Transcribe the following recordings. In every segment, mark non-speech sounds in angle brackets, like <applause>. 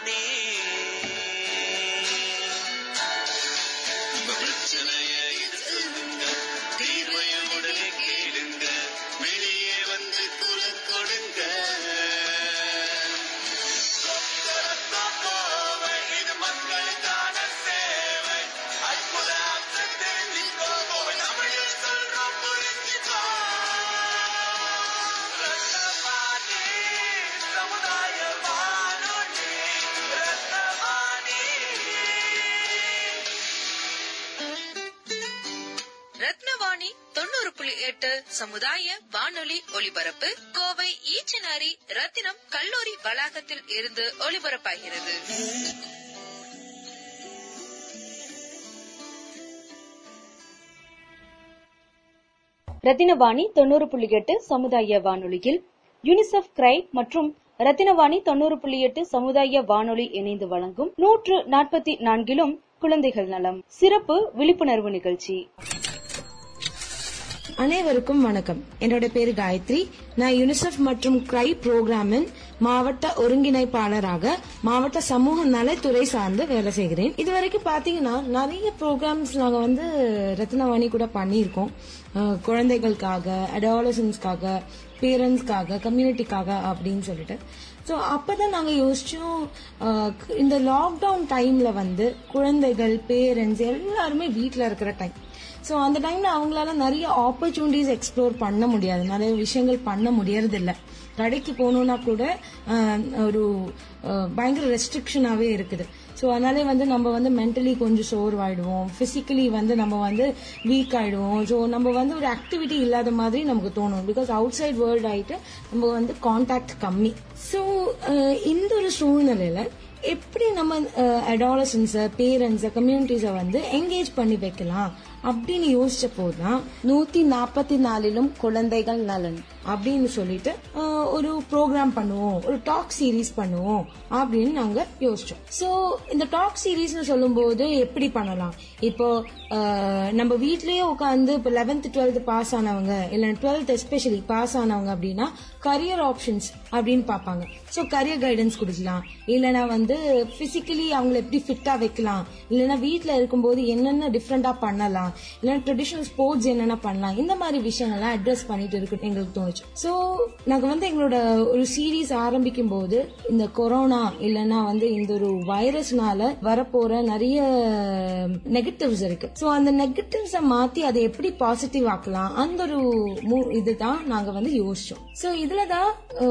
ரத்னவாணி சமுதாய வானொலி ஒலிபரப்பு கோவை ஈச்சனாரி ரத்தினம் கல்லூரி வளாகத்தில் இருந்து ஒலிபரப்பாகிறது. ரத்தினவாணி தொண்ணூறு புள்ளி எட்டு சமுதாய வானொலியில் யூனிசெஃப் கிரை மற்றும் ரத்தினவாணி தொண்ணூறு புள்ளி எட்டு சமுதாய வானொலி இணைந்து வழங்கும் நூற்று நாற்பத்தி நான்கிலும் குழந்தைகள் நலம். சிறப்பு விழிப்புணர்வு நிகழ்ச்சி. அனைவருக்கும் வணக்கம். என்னோட பேரு காயத்ரி. நான் யுனிசெஃப் மற்றும் கிரை புரோகிராமின் மாவட்ட ஒருங்கிணைப்பாளராக மாவட்ட சமூக நலத்துறை சார்ந்து வேலை செய்கிறேன். இதுவரைக்கும் பாத்தீங்கன்னா நிறைய ப்ரோக்ராம்ஸ் நாங்க வந்து ரத்னவாணி கூட பண்ணியிருக்கோம். குழந்தைகளுக்காக அடாலசன்ஸ்க்காக பேரண்ட்ஸ்க்காக கம்யூனிட்டிக்காக அப்படின்னு சொல்லிட்டு. ஸோ அப்போ தான் யோசிச்சோம் யோசித்தோம் இந்த லாக்டவுன் டைம்ல வந்து குழந்தைகள் பேரண்ட்ஸ் எல்லாருமே வீட்டில் இருக்கிற டைம் ஸோ அந்த டைம்ல அவங்களால நிறைய ஆப்பர்ச்சுனிட்டிஸ் எக்ஸ்ப்ளோர் பண்ண முடியாது. நிறைய விஷயங்கள் பண்ண முடியறதில்ல. கடைக்கு போகணும்னா கூட ஒரு பயங்கர ரெஸ்ட்ரிக்ஷனாகவே இருக்குது. ஸோ அதனாலே வந்து நம்ம வந்து மென்டலி கொஞ்சம் சோர்வாயிடுவோம். பிசிக்கலி வந்து நம்ம வந்து வீக் ஆயிடுவோம். ஸோ நம்ம வந்து ஒரு ஆக்டிவிட்டி இல்லாத மாதிரி நமக்கு தோணும். பிகாஸ் அவுட் சைட் வேர்ல்ட் ஆயிட்டு நம்ம வந்து கான்டாக்ட் கம்மி. ஸோ இந்த ஒரு சூழ்நிலையில எப்படி நம்ம அடாலசன்ஸ பேரண்ட்ஸ கம்யூனிட்டிஸ வந்து என்கேஜ் பண்ணி வைக்கலாம் அப்படின்னு யோசிச்ச போதுதான் நூத்தி நாற்பத்தி நாலிலும் குழந்தைகள் நலன். அப்படின்னு சொல்லிட்டு ஒரு ப்ரோக்ராம் பண்ணுவோம் ஒரு டாக் சீரீஸ் பண்ணுவோம் அப்படின்னு நாங்க யோசிச்சோம். சோ இந்த டாக் சீரீஸ்னு சொல்லும்போது எப்படி பண்ணலாம்? இப்போ நம்ம வீட்லயே உட்காந்து இப்போ லெவன்த் டுவெல்த் பாஸ் ஆனவங்க இல்ல டுவெல்த் எஸ்பெஷலி பாஸ் ஆனவங்க அப்படின்னா கரியர் ஆப்ஷன்ஸ் அப்படின்னு பார்ப்பாங்க. ஸோ கரியர் கைடன்ஸ் கொடுக்கலாம். இல்லைன்னா வந்து பிசிக்கலி அவங்கள எப்படி ஃபிட்டா வைக்கலாம்? இல்லைன்னா வீட்டில் இருக்கும்போது என்னென்ன டிஃப்ரெண்டா பண்ணலாம்? இல்லைன்னா ட்ரெடிஷனல் ஸ்போர்ட்ஸ் என்னென்ன பண்ணலாம்? இந்த மாதிரி விஷயங்கள்லாம் அட்ரஸ் பண்ணிட்டு இருக்கு எங்களுக்கு ஆச்சு ஸோ நாங்கள் வந்து எங்களோட ஒரு சீரீஸ் ஆரம்பிக்கும் போது இந்த கொரோனா இல்லைன்னா வந்து இந்த ஒரு வைரஸ்னால வரப்போற நிறைய நெகட்டிவ்ஸ் இருக்கு. ஸோ அந்த நெகட்டிவ்ஸை மாத்தி அதை எப்படி பாசிட்டிவ் ஆக்கலாம்? அந்த ஒரு இதுதான் நாங்க வந்து யோசிச்சோம். ஸோ இதுல தான்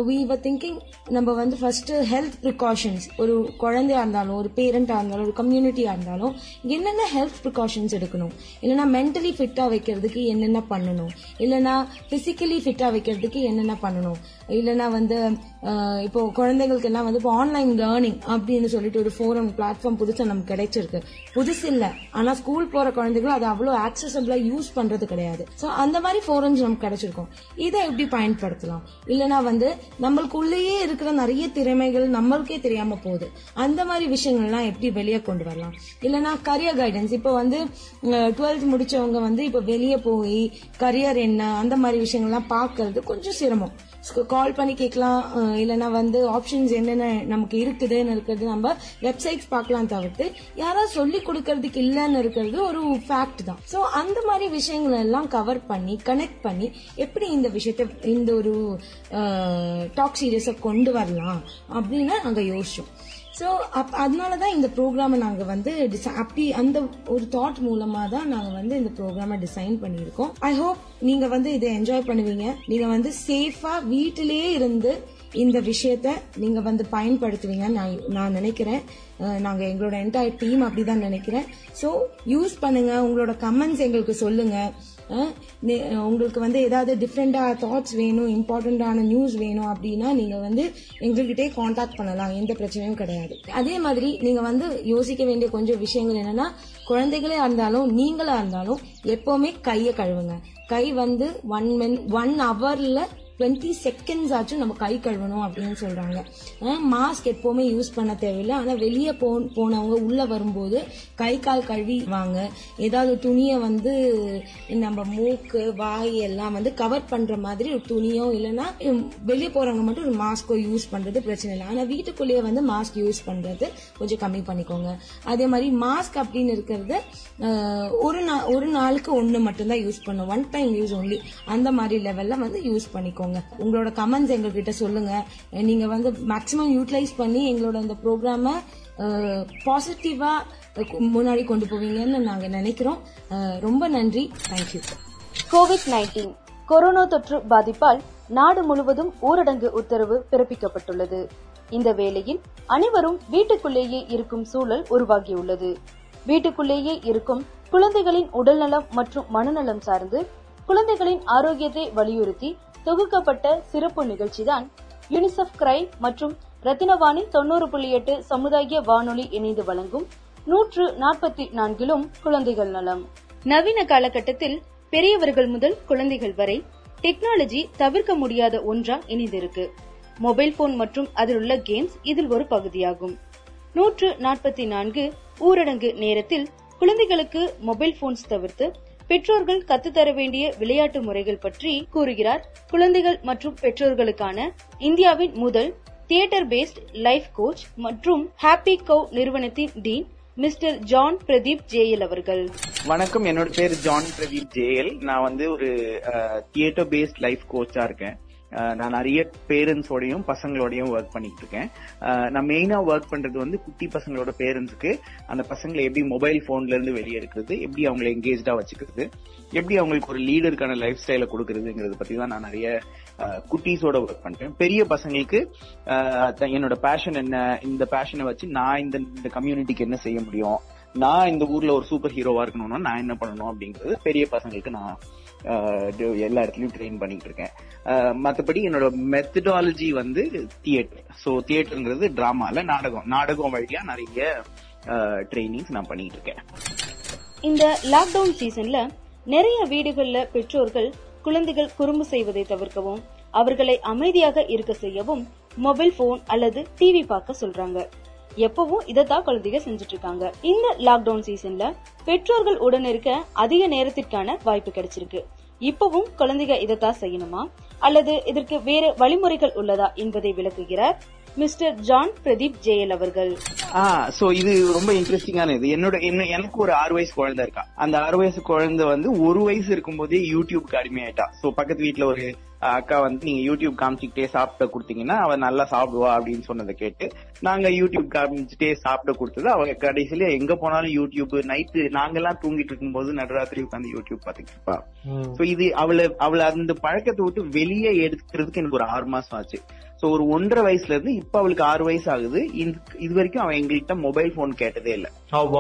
வி வர் திங்கிங் நம்ம வந்து ஃபர்ஸ்ட் ஹெல்த் ப்ரிகாஷன்ஸ் ஒரு குழந்தையா இருந்தாலும் ஒரு பேரண்டா இருந்தாலும் ஒரு கம்யூனிட்டியா இருந்தாலும் என்னென்ன ஹெல்த் ப்ரிகாஷன்ஸ் எடுக்கணும்? இல்லைன்னா மென்டலி ஃபிட்டா வைக்கிறதுக்கு என்னென்ன பண்ணணும்? இல்லைன்னா பிசிக்கலி ஃபிட்டா வைக்கிறதுக்கு என்னென்ன பண்ணணும்? இல்லைன்னா வந்து இப்போ குழந்தைகளுக்கு எல்லாம் வந்து இப்போ ஆன்லைன் லேர்னிங் அப்படின்னு சொல்லிட்டு ஒரு ஃபோரம் பிளாட்ஃபார்ம் புதுசா நமக்கு கிடைச்சிருக்கு. புதுசு இல்ல. ஆனா ஸ்கூல் போற குழந்தைகளும் அதை அவ்வளவு ஆக்சசபிளா யூஸ் பண்றது கிடையாது. சோ அந்த மாதிரி ஃபோரம்ஸ் நமக்கு கிடைச்சிருக்கும். இதை எப்படி பயன்படுத்தலாம்? இல்லனா வந்து நம்மளுக்குள்ளேயே இருக்கிற நிறைய திறமைகள் நம்மளுக்கே தெரியாம போகுது. அந்த மாதிரி விஷயங்கள்லாம் எப்படி வெளியே கொண்டு வரலாம்? இல்லனா கரியர் கைடன்ஸ் இப்போ வந்து டுவெல்த் முடிச்சவங்க வந்து இப்போ வெளியே போய் கரியர் என்ன அந்த மாதிரி விஷயங்கள்லாம் பார்க்கிறது கொஞ்சம் சிரமம். கால் பண்ணி கேட்கலாம். இல்லைன்னா வந்து ஆப்ஷன்ஸ் என்னென்ன நமக்கு இருக்குதுன்னு இருக்கிறது நம்ம வெப்சைட்ஸ் பார்க்கலாம் தவிர்த்து யாராவது சொல்லி கொடுக்கறதுக்கு இல்லைன்னு இருக்கிறது ஒரு ஃபேக்ட் தான். ஸோ அந்த மாதிரி விஷயங்கள் எல்லாம் கவர் பண்ணி கனெக்ட் பண்ணி எப்படி இந்த விஷயத்த இந்த ஒரு டாக் சீரியஸை கொண்டு வரலாம் அப்படின்னு நாங்கள் யோசிச்சோம். ஸோ அப் அதனால தான் இந்த ப்ரோக்ராமை நாங்கள் வந்து அப்படி அந்த ஒரு தாட் மூலமாக தான் நாங்கள் வந்து இந்த ப்ரோக்ராமை டிசைன் பண்ணியிருக்கோம். ஐ ஹோப் நீங்கள் வந்து இதை என்ஜாய் பண்ணுவீங்க. நீங்கள் வந்து சேஃபாக வீட்டிலேயே இருந்து இந்த விஷயத்த நீங்க வந்து பயன்படுத்துவீங்கன்னு நான் நான் நினைக்கிறேன். நாங்கள் நாங்க எங்களோட என்டையர் டீம் அப்படிதான் நினைக்கிறேன். ஸோ யூஸ் பண்ணுங்க. உங்களோட கமெண்ட்ஸ் எங்களுக்கு சொல்லுங்க. உங்களுக்கு வந்து ஏதாவது டிஃப்ரெண்டா தாட்ஸ் வேணும் இம்பார்ட்டண்டான நியூஸ் வேணும் அப்படின்னா நீங்க வந்து எங்ககிட்டே காண்டாக்ட் பண்ணலாம். எந்த பிரச்சனையும் கிடையாது. அதே மாதிரி நீங்க வந்து யோசிக்க வேண்டிய கொஞ்சம் விஷயங்கள் என்னன்னா குழந்தைகளே இருந்தாலும் நீங்களா இருந்தாலும் எப்பவுமே கையை கழுவுங்க. கை வந்து ஒன் மின் ஒன் ஹவரில் டுவெண்ட்டி செகண்ட்ஸ் ஆச்சும் நம்ம கை கழுவணும் அப்படின்னு சொல்றாங்க. மாஸ்க் எப்பவுமே யூஸ் பண்ண தேவையில்லை. ஆனா வெளியே போ போனவங்க உள்ள வரும்போது கை கால் கழுவி வாங்க ஏதாவது துணியை வந்து நம்ம மூக்கு வாய் எல்லாம் வந்து கவர் பண்ற மாதிரி ஒரு துணியோ இல்லைன்னா வெளியே போறவங்க மட்டும் ஒரு மாஸ்கோ யூஸ் பண்றது பிரச்சனை இல்லை. ஆனா வீட்டுக்குள்ளேயே வந்து மாஸ்க் யூஸ் பண்றது கொஞ்சம் கம்மி பண்ணிக்கோங்க. அதே மாதிரி மாஸ்க் அப்படின்னு இருக்கிறது ஒரு நாள் ஒரு நாளுக்கு ஒன்று மட்டும்தான் யூஸ் பண்ணும் ஒன் டைம் யூஸ் ஒன்லி அந்த மாதிரி லெவல்ல வந்து யூஸ் பண்ணிக்கோங்க. உங்களோட கமெண்ட்ஸ் எங்ககிட்ட சொல்லுங்க. நீங்க வந்து மேக்ஸிமம் யூட்டிலைஸ் பண்ணி எங்களோட இந்த ப்ரோக்ராம பாசிட்டிவா முன்னாடி கொண்டு போவீங்கன்னு நாங்க நினைக்கிறோம். ரொம்ப நன்றி. தேங்க்யூ கோவிட் நைன்டீன் கொரோனா தொற்று பாதிப்பால் நாடு முழுவதும் ஊரடங்கு உத்தரவு பிறப்பிக்கப்பட்டுள்ளது. இந்த வேளையில் அனைவரும் வீட்டுக்குள்ளேயே இருக்கும் சூழல் உருவாகியுள்ளது. வீட்டுக்குள்ளேயே இருக்கும் குழந்தைகளின் உடல்நலம் மற்றும் மனநலம் சார்ந்து குழந்தைகளின் ஆரோக்கியத்தை வலியுறுத்தி தொகுக்கப்பட்ட சிறப்பு நிகழ்ச்சிதான் யுனிசெஃப் கிரை மற்றும் ரத்தினவாணி தொண்ணூறு புள்ளி எட்டு சமுதாய வானொலி இணைந்து வழங்கும் நூற்று நாற்பத்தி நான்கிலும் குழந்தைகள் நலம். நவீன காலகட்டத்தில் பெரியவர்கள் முதல் குழந்தைகள் வரை டெக்னாலஜி தவிர்க்க முடியாத ஒன்றா இணைந்திருக்கு. மொபைல் போன் மற்றும் அதில் உள்ள கேம்ஸ் இதில் ஒரு பகுதியாகும். நூற்று நாற்பத்தி நான்கு ஊரடங்கு நேரத்தில் குழந்தைகளுக்கு மொபைல் போன்ஸ் தவிர்த்து பெற்றோர்கள் கத்துத்தர வேண்டிய விளையாட்டு முறைகள் பற்றி கூறுகிறார். குழந்தைகள் மற்றும் பெற்றோர்களுக்கான இந்தியாவின் முதல் தியேட்டர் பேஸ்ட் லைஃப் கோச் மற்றும் ஹாப்பி கவ் நிறுவனத்தின் dean mister John Pradeep JL அவர்கள். வணக்கம். என்னோட பேர் ஜான் பிரதீப் ஜேஎல் நான் வந்து ஒரு தியேட்டர் பேஸ்ட் லைஃப் கோச்சா இருக்கேன். நான் நிறைய பேரண்ட்ஸோடையும் பசங்களோடையும் ஒர்க் பண்ணிட்டு இருக்கேன் நான் மெயினா ஒர்க் பண்றது வந்து குட்டி பசங்களோட பேரண்ட்ஸுக்கு அந்த பசங்களை எப்படி மொபைல் போன்ல இருந்து வெளியே எடுக்கிறது எப்படி அவங்களை எங்கேஜ்டா வச்சுக்கிறது எப்படி அவங்களுக்கு ஒரு லீடருக்கான லைஃப் ஸ்டைல கொடுக்கறதுங்கிறத பத்தி தான் நான் நிறைய குட்டீஸோட ஒர்க் பண்றேன். பெரிய பசங்களுக்கு என்னோட பேஷன் என்ன இந்த பேஷனை வச்சு நான் இந்த இந்த கம்யூனிட்டிக்கு என்ன செய்ய முடியும் நான் இந்த ஊர்ல ஒரு சூப்பர் ஹீரோவா இருக்கணும்னா நான் என்ன பண்ணணும் அப்படிங்கிறது பெரிய பசங்களுக்கு நான் எல்லா இடத்துலயும் ட்ரெயின் பண்ணிட்டு இருக்கேன் மற்றபடி என்னோட மெத்தடாலஜி வந்து தியேட்டர் ஸோ தியேட்டருங்கிறது டிராமால நாடகம். நாடகம் வழியா நிறைய ட்ரைனிங்ஸ் நான் பண்ணிட்டு இருக்கேன் இந்த லாக்டவுன் சீசன்ல நிறைய வீடுகள்ல பெற்றோர்கள் குழந்தைகள் குறும்பு செய்வதை தவிர்க்கவும் அவர்களை அமைதியாக இருக்க செய்யவும் மொபைல் போன் அல்லது டிவி பார்க்க சொல்றாங்க. எப்பவும் இதைத்தான் குழந்தைங்க செஞ்சுட்டு இருக்காங்க இந்த லாக்டவுன் சீசன்ல பெற்றோர்கள் உடன் இருக்க அதிக நேரத்திற்கான வாய்ப்பு கிடைச்சிருக்கு. இப்பவும் குழந்தைங்க இதைத்தான் செய்யணுமா? அல்லது இதற்கு வேறு வழிமுறைகள் உள்ளதா என்பதை விளக்குகிறார் மிஸ்டர் ஜான் பிரதீப் ஜெயல் அவர்கள். ஆ சோ இது ரொம்ப இன்ட்ரெஸ்டிங்கான இது. என்னோட எனக்கு ஒரு ஆறு வயசு குழந்தை இருக்கா. அந்த ஆறு வயசு குழந்தை வந்து ஒரு வயசு இருக்கும்போதே யூடியூப்க்கு அடிமையாயிட்டா. சோ பக்கத்து வீட்டுல ஒரு அக்கா வந்து நீங்க யூடியூப் காமிச்சுக்கிட்டே சாப்பிட கொடுத்தீங்கன்னா அவ நல்லா சாப்பிடுவா அப்படின்னு சொன்னதை கேட்டு நாங்க யூடியூப் காமிச்சுட்டே சாப்பிட கொடுத்தது அவங்க கடைசியில எங்க போனாலும் யூடியூப் நைட்டு நாங்கெல்லாம் தூங்கிட்டு இருக்கும்போது நடுராத்திரி உட்காந்து யூடியூப் பாத்துக்கிட்டு இருப்பா. சோ இது அவளை அவளை அந்த பழக்கத்தை விட்டு வெளியே எடுக்கிறதுக்கு எனக்கு ஒரு ஆறு மாசம் ஆச்சு. சோ ஒரு ஒன்றரை வயசுல இருந்து இப்ப அவளுக்கு ஆறு வயசு ஆகுது. இது வரைக்கும் அவன் எங்கள்கிட்ட மொபைல் போன் கேட்டதே இல்ல.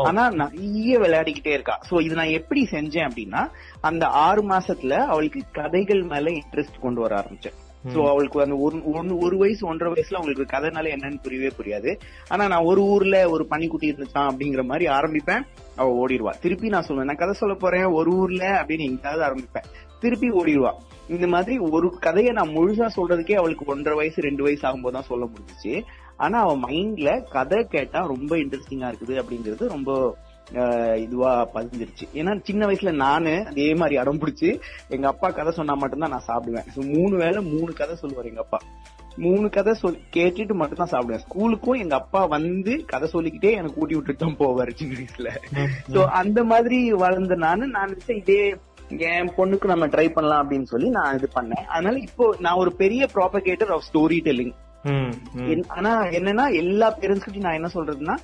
ஆனா நிறைய விளையாடிக்கிட்டே இருக்கா. சோ இது நான் எப்படி செஞ்சேன் அப்படின்னா அந்த ஆறு மாசத்துல அவளுக்கு கதைகள் மேல இன்ட்ரெஸ்ட் கொண்டு வர ஆரம்பிச்சேன். சோ அவளுக்கு அந்த ஒரு ஒன்னு- ஒரு வயசு ஒன்றரை வயசுல அவங்களுக்கு கதைனால என்னன்னு புரியவே புரியாது. ஆனா நான் ஒரு ஊர்ல ஒரு பனிக்குட்டி இருந்துச்சான் அப்படிங்கிற மாதிரி ஆரம்பிப்பேன். அவ ஓடிடுவா. திருப்பி நான் சொல்லுவேன் நான் கதை சொல்ல போறேன் ஒரு ஊர்ல அப்படின்னு எங்கேயாவது ஆரம்பிப்பேன். திருப்பி ஓடிடுவா. இந்த மாதிரி ஒரு கதையை நான் முழுசா சொல்றதுக்கே அவளுக்கு ஒன்றரை வயசு ரெண்டு வயசு ஆகும்போது தான் சொல்ல முடிஞ்சுச்சு. ஆனா அவ மைண்ட்ல கதை கேட்டா ரொம்ப இன்ட்ரெஸ்டிங்கா இருக்குது அப்படிங்கிறது ரொம்ப இதுவா பதிஞ்சிருச்சு. ஏன்னா சின்ன வயசுல நானு அதே மாதிரி அடம் பிடிச்சி எங்க அப்பா கதை சொன்னா மட்டும்தான் நான் சாப்பிடுவேன். So, மூணு வேளை மூணு கதை சொல்லுவார் எங்க அப்பா. மூணு கதை சொல் கேட்டுட்டு மட்டும் தான் சாப்பிடுவேன். ஸ்கூலுக்கும் எங்க அப்பா வந்து கதை சொல்லிக்கிட்டே எனக்கு ஊட்டி விட்டுட்டு தான் போவாரு சின்ன வயசுல. சோ அந்த மாதிரி வளர்ந்த நானு நான் நினைச்சேன் இதே என் பொண்ணுக்கு நம்ம ட்ரை பண்ணலாம் அப்படின்னு சொல்லி நான் இது பண்ணேன். அதனால இப்போ நான் ஒரு பெரிய ப்ராபகேட்டர் ஆஃப் ஸ்டோரி டெல்லிங் ஆனா என்னன்னா எல்லா பேரண்ட்ஸ்கிட்டையும் நான் என்ன சொல்றதுன்னா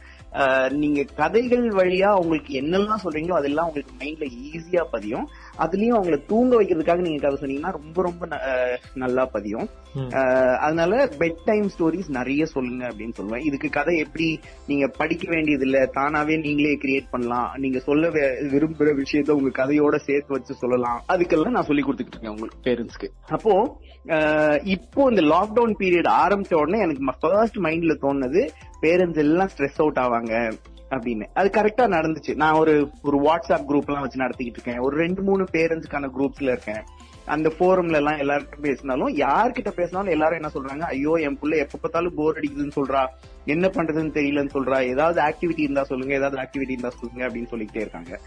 நீங்க கதைகள் வழியா உங்களுக்கு என்னெல்லாம் சொல்றீங்களோ அதெல்லாம் உங்களுக்கு மைண்ட்ல ஈஸியா பதியும். அதுலயும் அவங்கள தூங்க வைக்கிறதுக்காக நீங்க கதை சொன்னீங்கன்னா ரொம்ப ரொம்ப நல்லா பதியும். அதனால பெட் டைம் ஸ்டோரிஸ் நிறைய சொல்லுங்க அப்படின்னு சொல்லுவேன். இதுக்கு கதை எப்படி நீங்க படிக்க வேண்டியது இல்ல தானாவே நீங்களே கிரியேட் பண்ணலாம். நீங்க சொல்ல விரும்புற விஷயத்த உங்க கதையோட சேர்த்து வச்சு சொல்லலாம். அதுக்கெல்லாம் நான் சொல்லி கொடுத்துட்டு இருக்கேன் உங்களுக்கு பேரண்ட்ஸ்க்கு அப்போ இப்போ இந்த லாக்டவுன் பீரியட் ஆரம்பிச்ச உடனே எனக்கு ஃபர்ஸ்ட் மைண்ட்ல தோணுது பேரண்ட்ஸ் எல்லாம் ஸ்ட்ரெஸ் அவுட் ஆவாங்க. அப்படின்னு. அது கரெக்டா நடந்துச்சு. நான் ஒரு ஒரு வாட்ஸ்அப் குரூப் எல்லாம் வச்சு நடத்திக்கிட்டு இருக்கேன். ஒரு ரெண்டு மூணு பேரண்ட்ஸ்க்கான குரூப்ஸ்ல இருக்கேன். அந்த ஃபோரம்ல எல்லாம் எல்லாருக்கும் பேசினாலும் யார்கிட்ட பேசினாலும் எல்லாரும் என்ன சொல்றாங்க? ஐயோ என் புள்ள எப்ப பார்த்தாலும் போர் அடிக்குதுன்னு சொல்றா. என்ன பண்றதுன்னு தெரியலன்னு சொல்றா. ஏதாவது ஆக்டிவிட்டி இருந்தா சொல்லுங்க ஏதாவது ஆக்டிவிட்டி இருந்தா சொல்லுங்க அப்படின்னு சொல்லிக்கிட்டே இருக்காங்க.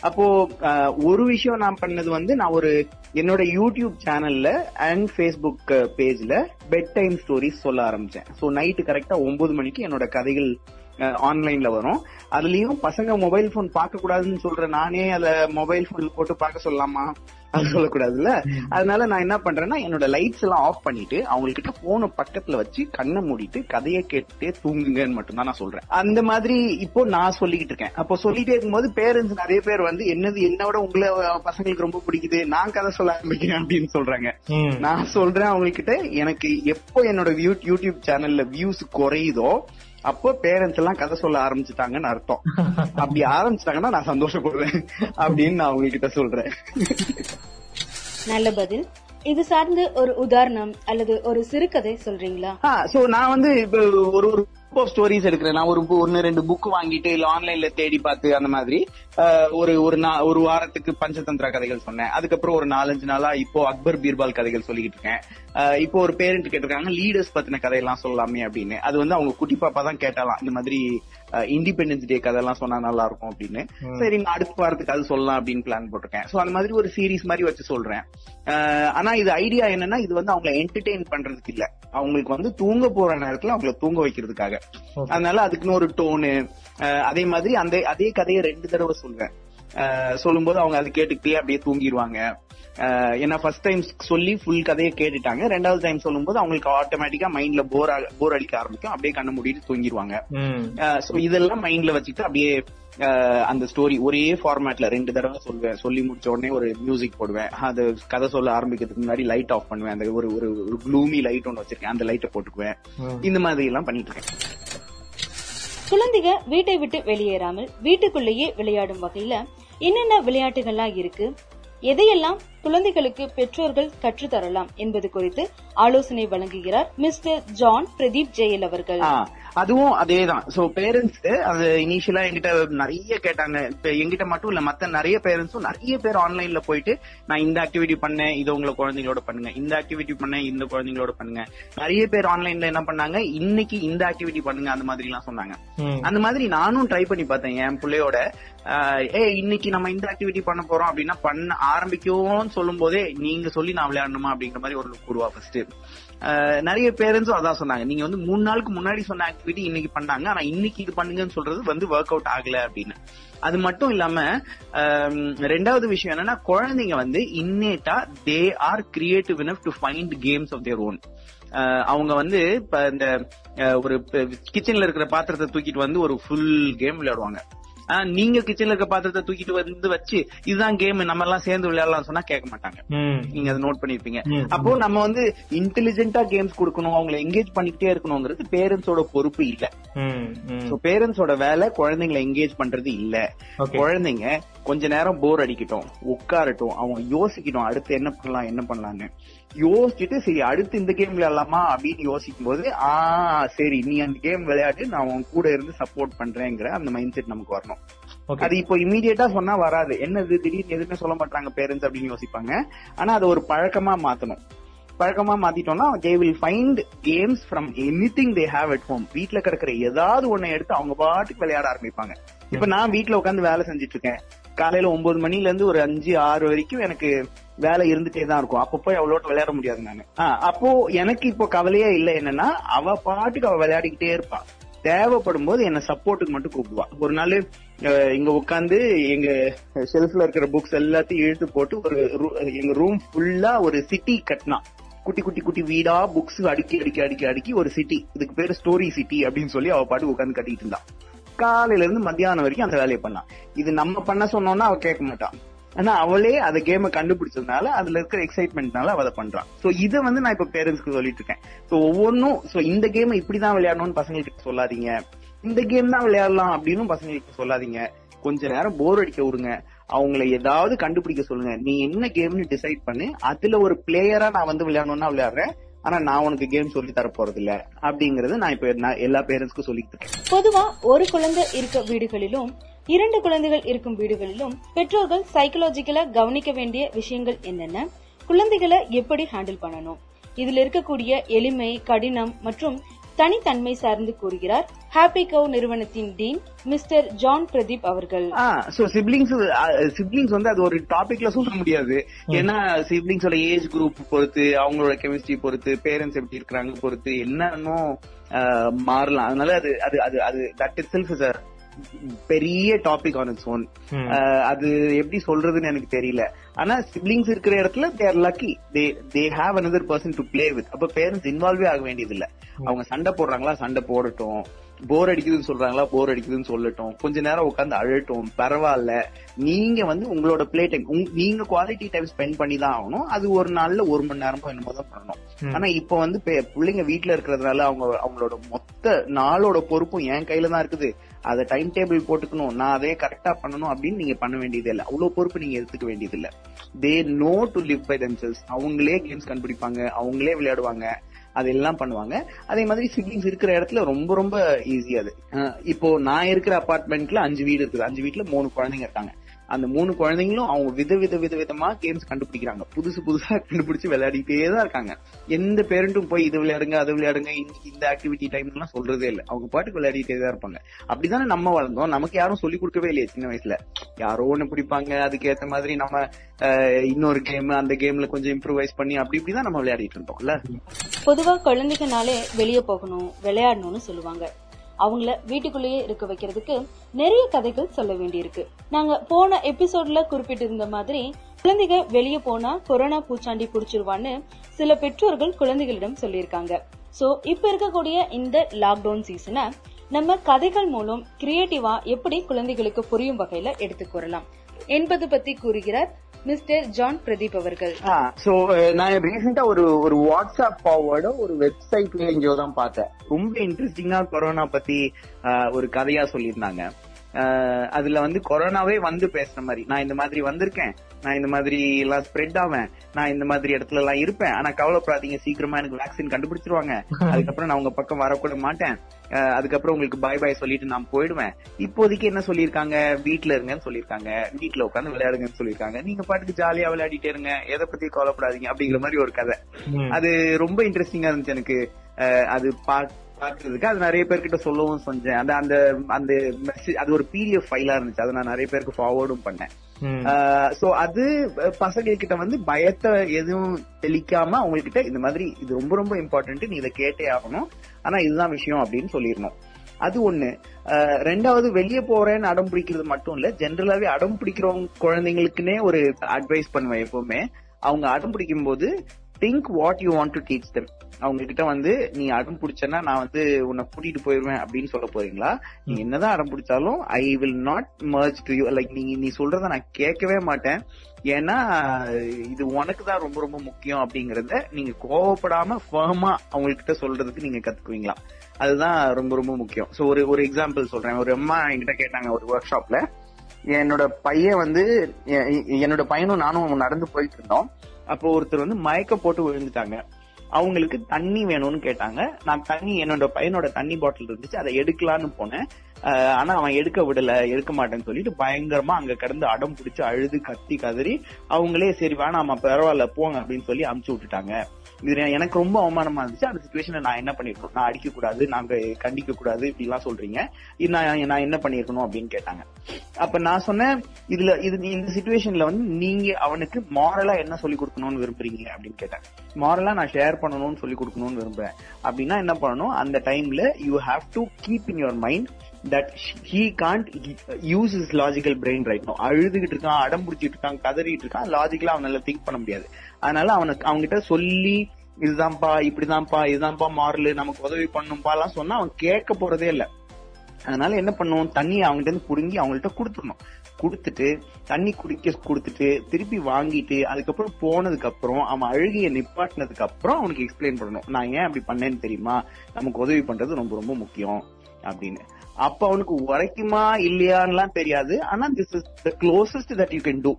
அப்போ ஒரு விஷயம் நான் பண்ணது வந்து நான் ஒரு என்னோட யூடியூப் சேனல்ல அண்ட் ஃபேஸ்புக் பேஜ்ல பெட் டைம் ஸ்டோரிஸ் சொல்ல ஆரம்பிச்சேன். ஸோ நைட்டு கரெக்டா ஒன்பது மணிக்கு என்னோட கதைகள் ஆன்லைன்ல வரும். அதுலயும் பசங்க மொபைல் போன் பார்க்க கூடாதுன்னு சொல்ற நானே அத மொபைல் போன்ல போட்டு பார்க்க சொல்லலாமா? அது சொல்லக்கூடாதுல்ல. அதனால நான் என்ன பண்றேன்னா என்னோட லைட்ஸ் எல்லாம் ஆஃப் பண்ணிட்டு அவங்க கிட்ட போனை பக்கத்துல வச்சு கண்ணை மூடிட்டு கதையை கேட்டுட்டே தூங்குங்கன்னு மட்டும்தான் நான் சொல்றேன். அந்த மாதிரி இப்போ நான் சொல்லிக்கிட்டு இருக்கேன். அப்போ சொல்லிட்டே இருக்கும்போது பேரண்ட்ஸ் நிறைய பேர் வந்து என்னது என்னோட உங்களை பசங்களுக்கு ரொம்ப பிடிக்குது. நான் கதை சொல்ல ஆரம்பிக்கிறேன் அப்படின்னு சொல்றாங்க. நான் சொல்றேன் அவங்க கிட்ட எனக்கு எப்போ என்னோட யூடியூப் சேனல்ல வியூஸ் குறையுதோ அப்போ பேரண்ட்ஸ் எல்லாம் கதை சொல்ல ஆரம்பிச்சுட்டாங்கன்னு அர்த்தம். அப்படி ஆரம்பிச்சிட்டாங்கன்னா நான் சந்தோஷப்படுறேன் அப்படின்னு நான் அவங்க கிட்ட சொல்றேன். நல்ல பதில். இது சார்ந்து ஒரு உதாரணம் அல்லது ஒரு சிறுகதை சொல்றீங்களா? சோ நான் வந்து இப்ப ஒரு ஒரு ஆஃப் ஸ்டோரிஸ் எடுக்கிறேன். நான் ஒரு ஒன்னு ரெண்டு புக் வாங்கிட்டு இல்ல ஆன்லைன்ல தேடி பார்த்து அந்த மாதிரி ஒரு ஒரு ஒரு வாரத்துக்கு பஞ்சதந்திர கதைகள் சொன்னேன். அதுக்கப்புறம் ஒரு நாலஞ்சு நாளா இப்போ அக்பர் பீர்பால் கதைகள் சொல்லிக்கிட்டு இருக்கேன். இப்போ ஒரு பேரண்ட் கேட்டிருக்காங்க லீடர்ஸ் பத்தின கதையெல்லாம் சொல்லலாமே அப்படின்னு. அது வந்து அவங்க குட்டி பாப்பா தான் கேட்டாலாம். இந்த மாதிரி இண்டிபெண்டன்ஸ் டே கதையெல்லாம் சொன்னா நல்லா இருக்கும் அப்படின்னு. சரி நான் அடுத்த வாரத்துக்கு அது சொல்லலாம் அப்படின்னு பிளான் போட்டிருக்கேன். சோ அந்த மாதிரி ஒரு சீரிஸ் மாதிரி வச்சு சொல்றேன். ஆனா இது ஐடியா என்னன்னா இது வந்து அவங்களை என்டர்டெயின் பண்றதுக்கு இல்ல. அவங்களுக்கு வந்து தூங்க போற நேரத்துல அவங்கள தூங்க வைக்கிறதுக்காக. அதனால அதுக்குன்னு ஒரு டோனு அதே மாதிரி அந்த அதே கதையை ரெண்டு தடவை சொல்வேன். அஹ், சொல்லும்போது அவங்க அது கேட்டுக்கிட்டே அப்படியே தூங்கிடுவாங்க. ஏன்னா ஃபர்ஸ்ட் டைம் சொல்லி ஃபுல் கதையை கேட்டுட்டாங்க. ரெண்டாவது டைம் சொல்லும்போது அவங்களுக்கு ஆட்டோமேட்டிக்கா மைண்ட்ல போர் போர் அடிக்க ஆரம்பிக்கும். அப்படியே கண்ணை மூடிட்டு தூங்கிடுவாங்க. இதெல்லாம் மைண்ட்ல வச்சுட்டு அப்படியே அந்த ஸ்டோரி ஒரே ஃபார்மேட்ல ரெண்டு தடவை சொல்லுவேன். சொல்லி முடிச்ச உடனே ஒரு மியூசிக் போடுவேன். அது கதை சொல்ல ஆரம்பிக்கிறதுக்கு முன்னாடி லைட் ஆஃப் பண்ணுவேன். அந்த ஒரு ஒரு ஒரு க்ளூமி லைட் ஒன்று வச்சிருக்கேன். அந்த லைட்டை போட்டுக்குவேன். இந்த மாதிரி எல்லாம் பண்ணிட்டு இருக்கேன். குழந்தைங்க வீட்டை விட்டு வெளியேறாமல் வீட்டுக்குள்ளேயே விளையாடும் வகையில என்னென்ன விளையாட்டுகள்லாம் இருக்கு? எதையெல்லாம் குழந்தைகளுக்கு பெற்றோர்கள் கற்றுத்தரலாம் என்பது குறித்து ஆலோசனை வழங்குகிறார் மிஸ்டர் ஜான் பிரதீப் ஜெயல் அவர்கள். அதுவும் அதேதான். சோ பேரண்ட்ஸ் அது இனிஷியலா என்கிட்ட நிறைய கேட்டாங்க. இப்ப என்கிட்ட மட்டும் இல்ல மத்த நிறைய பேரண்ட்ஸும் நிறைய பேர் ஆன்லைன்ல போயிட்டு நான் இந்த ஆக்டிவிட்டி பண்ணேன் இது உங்களை குழந்தைங்களோட பண்ணுங்க. இந்த ஆக்டிவிட்டி பண்ணேன் இந்த குழந்தைங்களோட பண்ணுங்க. நிறைய பேர் ஆன்லைன்ல என்ன பண்ணாங்க? இன்னைக்கு இந்த ஆக்டிவிட்டி பண்ணுங்க அந்த மாதிரி எல்லாம் சொன்னாங்க. அந்த மாதிரி நானும் ட்ரை பண்ணி பார்த்தேன் என் பிள்ளையோட. ஏ இன்னைக்கு நம்ம இந்த ஆக்டிவிட்டி பண்ண போறோம் அப்படின்னா பண்ண பேரண்ட்ஸ் சொல்லும் போதே நீங்க சொல்லி நான் விளையாடணுமா அப்படிங்கிற மாதிரி ஒரு லுக் உருவா ஃபர்ஸ்ட் நிறைய பேரண்ட்ஸும் அதான் சொன்னாங்க. நீங்க வந்து மூணு நாளுக்கு முன்னாடி சொன்ன ஆக்டிவிட்டி இன்னைக்கு பண்ணாங்க. ஆனா இன்னைக்கு இது பண்ணுங்கன்னு சொல்றது வந்து ஒர்க் அவுட் ஆகல அப்படின்னு. அது மட்டும் இல்லாம ரெண்டாவது விஷயம் என்னன்னா குழந்தைங்க வந்து இன்னேட்டா they are creative enough to find games of their own அவங்க வந்து இப்ப இந்த ஒரு கிச்சன்ல இருக்கிற பாத்திரத்தை தூக்கிட்டு வந்து ஒரு ஃபுல் கேம் விளையாடுவாங்க. நீங்க கிச்சன்ல இருக்க பாத்திரத்தை தூக்கிட்டு வந்து வச்சு இதுதான் கேம் நம்ம எல்லாம் சேர்ந்து விளையாடலாம் சொன்னா கேட்க மாட்டாங்க. நீங்க அதை நோட் பண்ணிருப்பீங்க. அப்போ நம்ம வந்து இன்டெலிஜென்ட்டா கேம்ஸ் கொடுக்கணும் அவங்களை எங்கேஜ் பண்ணிக்கிட்டே இருக்கணுங்கிறது பேரண்ட்ஸோட பொறுப்பு இல்ல பேரண்ட்ஸோட வேலை குழந்தைங்களை எங்கேஜ் பண்றது இல்ல. குழந்தைங்க கொஞ்ச நேரம் போர் அடிக்கட்டும் உட்காரட்டும் அவங்க யோசிக்கட்டும் அடுத்து என்ன பண்ணலாம் என்ன பண்ணலாம்னு யோசிச்சுட்டு சரி அடுத்து இந்த கேம் விளையாடலாமா அப்படின்னு யோசிக்கும் போது ஆ சரி நீ அந்த கேம் விளையாடு நான் உன் கூட இருந்து சப்போர்ட் பண்றேங்கிற அந்த மைண்ட் செட் நமக்கு வரணும். அது இப்போ இமீடியட்டா சொன்னா வராது. என்னது? திடீர்னு எதுவுமே சொல்ல மாட்டாங்க பேரண்ட்ஸ் அப்படின்னு யோசிப்பாங்க. ஆனா அது ஒரு பழக்கமா மாத்தணும். பழக்கமா மாத்திட்டோம்னா they will find games from anything they have at home வீட்டுல கிடக்கிற ஏதாவது ஒண்ணு எடுத்து அவங்க பாட்டுக்கு விளையாட ஆரம்பிப்பாங்க. இப்ப நான் வீட்டுல உட்காந்து வேலை செஞ்சுட்டு இருக்கேன் காலையில ஒன்பது மணில இருந்து ஒரு அஞ்சு ஆறு வரைக்கும் எனக்கு வேலை இருந்துட்டே தான் இருக்கும். அப்ப போய் அவ்வளோட்டு விளையாட முடியாது நானு. அப்போ எனக்கு இப்போ கவலையே இல்லை என்னன்னா அவ பாட்டுக்கு அவ விளையாடிக்கிட்டே இருப்பா. தேவைப்படும் போது என்ன சப்போர்ட்டுக்கு மட்டும் கூப்பிடுவா. ஒரு நாள் இங்க உட்காந்து எங்க ஷெல்ஃப்ல இருக்கிற புக்ஸ் எல்லாத்தையும் இழுத்து போட்டு ஒரு எங்க ரூம் ஃபுல்லா ஒரு சிட்டி கட்டினா. குட்டி குட்டி குட்டி வீடா புக்ஸ் அடுக்கி அடுக்கி அடுக்கி அடுக்கி ஒரு சிட்டி இதுக்கு பேரு ஸ்டோரி சிட்டி அப்படின்னு சொல்லி அவ பாட்டு உட்காந்து கட்டிட்டு இருந்தான் காலையில இருந்து மத்தியானம் வரைக்கும் அந்த வேலையை பண்ணான் இது நம்ம பண்ண சொன்னோம்னா அவ கேட்க மாட்டான் ஆனா அவளே அந்த கேமை கண்டுபிடிச்சதுனால அதுல இருக்கிற எக்ஸைட்மெண்ட்னால அவ அதை பண்றான் சோ இதை வந்து நான் இப்ப பேரண்ட்ஸ்க்கு சொல்லிட்டு இருக்கேன். சோ ஒவ்வொன்றும் சோ இந்த கேம் இப்படிதான் விளையாடணும்னு பசங்களுக்கு சொல்லாதீங்க. இந்த கேம் தான் விளையாடலாம் அப்படின்னு பசங்களுக்கு சொல்லாதீங்க. கொஞ்ச நேரம் போர் அடிக்க விடுங்க. அவங்கள ஏதாவது கண்டுபிடிக்க சொல்லுங்க. நீ என்ன கேம்னு டிசைட் பண்ணு. அதுல ஒரு பிளேயரா நான் வந்து விளையாடணும்னா விளையாடுறேன். ஆனா நான் உனக்கு கேம் சொல்லி தர போறது இல்ல அப்படிங்கறது நான் இப்ப நான் எல்லா பேரண்ட்ஸ்க்கும் சொல்லிட்டு இருக்கேன். பொதுவா ஒரு குழந்தை இருக்க வீடுகளிலும் இரண்டு குழந்தைகள் இருக்கும் வீடுகளிலும் பெற்றோர்கள் சைக்கலாஜிக்கலா கவனிக்க வேண்டிய விஷயங்கள் என்னென்ன? குழந்தைகளை எப்படி ஹேண்டில் பண்ணணும்? இதுல இருக்கக்கூடிய எளிமை கடினம் மற்றும் தனித்தன்மை சார்ந்து கூறுகிறார். ஹாப்பி கவ் நிறுவனத்தின் டீன் மிஸ்டர் ஜான் பிரதீப் அவர்கள். சோ சிப்ளிங்ஸ் சிப்ளிங்ஸ் வந்து அது ஒரு டாபிக்ல சொல்ல முடியாது. ஏன்னா சிப்ளிங்ஸோட ஏஜ் குரூப் பொறுத்து அவங்களோட கெமிஸ்ட்ரி பொறுத்து பேரண்ட்ஸ் எப்படி இருக்கிறாங்க பொறுத்து என்னன்னு மாறலாம். அதனால அது அது அது அது தட் இட் செல்ஃப் இஸ் பெரிய டாபிக் ஆன் இட்ஸ் ஓன் அது எப்படி சொல்றதுன்னு எனக்கு தெரியல. ஆனா சிப்ளிங்ஸ் இருக்கிற இடத்துல there lucky they they have another person to play with அப்ப பேரண்ட்ஸ் இன்வால்வே ஆக வேண்டியது இல்ல அவங்க சண்டை போடுறாங்களா சண்டை போடட்டும். போர் அடிக்குதுன்னு சொல்றாங்களா போர் அடிக்குதுன்னு சொல்லட்டும். கொஞ்ச நேரம் உட்காந்து அழட்டும். பரவாயில்ல. நீங்க வந்து உங்களோட பிளே டைம் நீங்க குவாலிட்டி டைம் ஸ்பெண்ட் பண்ணி தான் ஆகணும். அது ஒரு நாள்ல ஒரு மணி நேரமோ என்னமோ தான் பண்ணணும். ஆனா இப்ப வந்து பிள்ளைங்க வீட்ல இருக்கிறதுனால அவங்க அவங்களோட மொத்த நாளோட பொறுப்பும் என் கையில தான் இருக்குது. அதை டைம் டேபிள் போட்டுக்கணும். நான் அதே கரெக்டா பண்ணணும் அப்படின்னு நீங்க பண்ண வேண்டியது இல்லை அவ்வளவு பொறுப்பு நீங்க எடுத்துக்க வேண்டியது இல்ல they know to live by themselves. அவங்களே கேம்ஸ் கண்டுபிடிப்பாங்க. அவங்களே விளையாடுவாங்க. அதெல்லாம் பண்ணுவாங்க. அதே மாதிரி சிப்ளிங்ஸ் இருக்கிற இடத்துல ரொம்ப ரொம்ப ஈஸியா அது. இப்போ நான் இருக்கிற அபார்ட்மெண்ட்ல அஞ்சு வீடு இருக்குது. அஞ்சு வீட்டுல மூணு குழந்தைங்க இருக்காங்க. அந்த மூணு குழந்தைங்களும் அவங்க வித வித வித விதமா கேம்ஸ் கண்டுபிடிக்கிறாங்க. புதுசு புதுசா <laughs> கண்டுபிடிச்சு விளையாடிட்டே தான் இருக்காங்க. எந்த பேரண்ட்டும் போய் இது விளையாடுங்க அது விளையாடுங்க இன்னைக்கு இந்த ஆக்டிவிட்டி டைம் எல்லாம் சொல்றதே இல்லை. அவங்க பாட்டுக்கு விளையாடிட்டே தான் இருப்பாங்க. அப்படிதானே நம்ம வளர்ந்தோம். நமக்கு யாரும் சொல்லி கொடுக்கவே இல்லையே சின்ன வயசுல. யாரோ ஒண்ணு பிடிப்பாங்க அதுக்கு ஏத்த மாதிரி நம்ம இன்னொரு கேம் அந்த கேம்ல கொஞ்சம் இம்ப்ரூவைஸ் பண்ணி அப்படி இப்படிதான் நம்ம விளையாடிட்டு இருந்தோம்ல. பொதுவா குழந்தைங்கனாலே வெளியே போகணும் விளையாடணும்னு சொல்லுவாங்க. அவங்கள வீட்டுக்குள்ளேயே இருக்க வைக்கிறதுக்கு நிறைய கதைகள் சொல்ல வேண்டியிருக்கு. நாங்க போன எபிசோட்ல குறிப்பிட்டிருந்த மாதிரி குழந்தைங்க வெளியே போனா கொரோனா பூச்சாண்டி புடிச்சிருவான்னு சில பெற்றோர்கள் குழந்தைகளிடம் சொல்லியிருக்காங்க. சோ இப்ப இருக்கக்கூடிய இந்த லாக்டவுன் சீசனை நம்ம கதைகள் மூலம் கிரியேட்டிவா எப்படி குழந்தைகளுக்கு புரியும் வகையில எடுத்துக்கொள்ளலாம் கூறலாம். என்பது பத்தி கூறுகிறார் மிஸ்டர் ஜான் பிரதீப் அவர்கள். சோ நான் ரீசெண்டா ஒரு ஒரு வாட்ஸ்அப் ஃபார்வர்ட ஒரு வெப்சைட்ல எங்கேயோ தான் பார்த்தேன். ரொம்ப இன்ட்ரெஸ்டிங்கா கொரோனா பத்தி ஒரு கதையா சொல்லியிருந்தாங்க. அதுல வந்து கொரோனாவே வந்து பேசுற மாதிரி நான் இந்த மாதிரி வந்திருக்கேன் நான் இந்த மாதிரி எல்லாம் ஸ்ப்ரெட் ஆவேன் நான் இந்த மாதிரி இடத்துல எல்லாம் இருப்பேன் ஆனா கவலைப்படாதீங்க சீக்கிரமா எனக்கு வேக்சின் கண்டுபிடிச்சிருவாங்க. <laughs> அதுக்கப்புறம் நான் உங்க பக்கம் வரக்கூட மாட்டேன். அதுக்கப்புறம் உங்களுக்கு பாய் பாய் சொல்லிட்டு நான் போயிடுவேன். இப்போதைக்கு என்ன சொல்லியிருக்காங்க? வீட்ல இருங்கன்னு சொல்லியிருக்காங்க. வீட்ல உட்காந்து விளையாடுங்கன்னு சொல்லியிருக்காங்க. நீங்க பாட்டுக்கு ஜாலியா விளையாடிட்டே இருங்க. எதை பத்தி கவலைப்படாதீங்க? அப்படிங்கிற மாதிரி ஒரு கதை. அது ரொம்ப இன்ட்ரெஸ்டிங்கா இருந்துச்சு எனக்கு. அது பா- பாக்குறதுக்கு அது நிறைய பேர்கிட்ட சொல்லவும் செஞ்சேன். அந்த அந்த அந்த மெசேஜ் அது ஒரு பிடிஎஃப் ஃபைலா இருந்துச்சு. அதை நான் நிறைய பேருக்கு ஃபார்வர்டும் பண்ணேன். சோ அது பசங்க கிட்ட வந்து பயத்தை எதுவும் தெளிக்காம அவங்க கிட்ட இந்த மாதிரி இது ரொம்ப ரொம்ப இம்பார்ட்டன்ட் நீ இதை கேட்டே ஆகணும். ஆனா இதுதான் விஷயம் அப்படின்னு சொல்லிடணும். அது ஒண்ணு. ரெண்டாவது வெளியே போறேன்னு அடம் பிடிக்கிறது மட்டும் இல்ல ஜென்ரலாவே அடம் பிடிக்கிறவங்க குழந்தைங்களுக்குன்னே ஒரு அட்வைஸ் பண்ணுவேன் எப்பவுமே. அவங்க அடம் பிடிக்கும் போது think what you want to teach them. அவங்க கிட்ட வந்து நீ அடம் பிடிச்சனா நான் வந்து உன்னை கூட்டிட்டு போயிருவேன் அப்படின்னு சொல்ல போறீங்களா? நீ என்னதான் அடம் பிடிச்சாலும் I will not merge to you like நீ நீ சொல்றத நான் கேட்கவே மாட்டேன். ஏன்னா இது உனக்கு தான் ரொம்ப ரொம்ப முக்கியம் அப்படிங்கறத நீங்க கோவப்படாம ஃபர்மா அவங்க கிட்ட சொல்றதுக்கு நீங்க கத்துக்குவீங்களா? அதுதான் ரொம்ப ரொம்ப முக்கியம். சோ ஒரு ஒரு எக்ஸாம்பிள் சொல்றேன். ஒரு அம்மா என்கிட்ட கேட்டாங்க ஒரு ஒர்க் ஷாப்ல என்னோட பையன் வந்து என்னோட பையனும் நானும் நடந்து போயிட்டு இருந்தோம். அப்போ ஒருத்தர் வந்து மயக்க போட்டு விழுந்துட்டாங்க. அவங்களுக்கு தண்ணி வேணும்னு கேட்டாங்க. நான் தண்ணி என்னோட பையனோட தண்ணி பாட்டில் இருந்துச்சு. அதை எடுக்கலான்னு போனேன். ஆனா அவன் எடுக்க விடல எடுக்க மாட்டேன்னு சொல்லிட்டு பயங்கரமா அங்க கிடந்து அடம் பிடிச்சு அழுது கத்தி கதறி அவங்களே சரி வேணாம் பரவாயில்ல போங்க அப்படின்னு சொல்லி அமுச்சு விட்டுட்டாங்க. இது எனக்கு ரொம்ப அவமானமா இருந்துச்சு. அந்த சுச்சுவேஷனை நான் என்ன பண்ணிருக்கணும்? நான் அடிக்க கூடாது நாங்க கண்டிக்க கூடாது இப்படி எல்லாம் சொல்றீங்க நான் நான் என்ன பண்ணிருக்கணும் அப்படின்னு கேட்டாங்க. அப்ப நான் சொன்னேன் இதுல இது இந்த சுச்சுவேஷன்ல வந்து நீங்க அவனுக்கு மாரலா என்ன சொல்லி கொடுக்கணும்னு விரும்புறீங்க அப்படின்னு கேட்டேன் மாரலா நான் ஷேர் பண்ணணும்னு சொல்லி கொடுக்கணும்னு விரும்புறேன். அப்படின்னா என்ன பண்ணணும்? அந்த டைம்ல you have to keep in your mind that he can't use is logical brain right no அழுதுகிட்டு இருக்கான் அடம் பிடிச்சிட்டு இருக்கான் கதறிட்டு இருக்கான். லாஜிக்கலா அவனால திங்க் பண்ண முடியாது. அதனால அவனுக்கு அவன்கிட்ட சொல்லி இதுதான்ப்பா இப்படிதான்ப்பா இதுதான்ப்பா மாறலு நமக்கு உதவி பண்ணும்பா எல்லாம் சொன்னா அவன் கேட்க போறதே இல்ல. அதனால என்ன பண்ணுவோம்? தண்ணியை அவங்ககிட்ட இருந்து புடுங்கி அவங்கள்ட்ட கொடுத்துடணும். கொடுத்துட்டு தண்ணி குடிக்க கொடுத்துட்டு திருப்பி வாங்கிட்டு அதுக்கப்புறம் போனதுக்கு அப்புறம் அவன் அழுகிய நிப்பாட்டினதுக்கு அப்புறம் அவனுக்கு எக்ஸ்பிளைன் பண்ணணும். நான் ஏன் அப்படி பண்ணேன்னு தெரியுமா? நமக்கு உதவி பண்றது ரொம்ப ரொம்ப முக்கியம். அப்படின்னு. அப்ப அவனுக்கு உரைக்குமா இல்லையான்லாம் தெரியாது. ஆனா this is the closest that you can do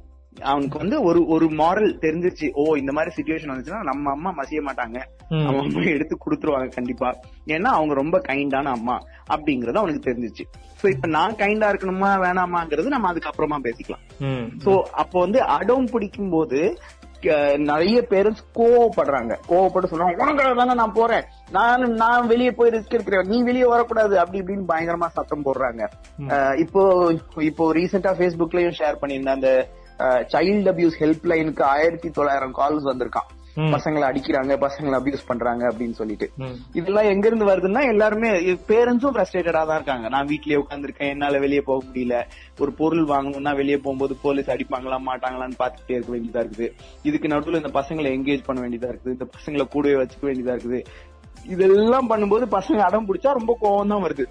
அவனுக்கு வந்து ஒரு ஒரு மாரல் தெரிஞ்சிருச்சு. ஓ இந்த மாதிரி சுச்சுவேஷன் வந்துச்சுன்னா நம்ம அம்மா மசிய மாட்டாங்க. நம்ம அம்மா எடுத்து கொடுத்துருவாங்க கண்டிப்பா. ஏன்னா அவங்க ரொம்ப கைண்டான அம்மா அப்படிங்கறது அவனுக்கு தெரிஞ்சிச்சு சோ இப்ப நான் கைண்டா இருக்கணுமா வேணாமாங்கிறது நம்ம அதுக்கப்புறமா பேசிக்கலாம். சோ அப்போ வந்து அடம் பிடிக்கும் போது நிறைய பேரண்ட்ஸ் கோவப்படுறாங்க. கோவப்பட்டு சொல்றாங்க உனக்கு தானே நான் போறேன். நான் நான் வெளியே போய் ரிஸ்க் எடுக்கிறேன். நீ வெளியே வரக்கூடாது. அப்படி இப்படின்னு பயங்கரமா சத்தம் போடுறாங்க. இப்போ இப்போ ரீசெண்டா Facebookலயும் ஷேர் பண்ணியிருந்தேன் அந்த சைல்டு அபியூஸ் ஹெல்ப் லைனுக்கு ஆயிரத்தி தொள்ளாயிரம் கால்ஸ் வந்திருக்கான். பசங்களை அடிக்கிறாங்க பசங்களை அபியூஸ் பண்றாங்க அப்படின்னு சொல்லிட்டு. இதெல்லாம் எங்க இருந்து வருதுன்னா எல்லாருமே பேரண்ட்ஸும் ஃப்ரஸ்ட்ரேட்டடா தான் இருக்காங்க. நான் வீட்லயே உட்காந்துருக்கேன் என்னால வெளியே போக முடியல. ஒரு பொருள் வாங்கணும்னா வெளியே போகும்போது போலீஸ் அடிப்பாங்களா மாட்டாங்களான்னு பாத்துட்டே இருக்க வேண்டியதா இருக்குது. இதுக்கு நடுவுல இந்த பசங்களை என்கேஜ் பண்ண வேண்டியதா இருக்குது. இந்த பசங்களை கூடவே வச்சுக்க வேண்டியதா இருக்குது. இதெல்லாம் பண்ணும்போது பசங்க அடம் பிடிச்சா ரொம்ப கோவம் தான் வருது.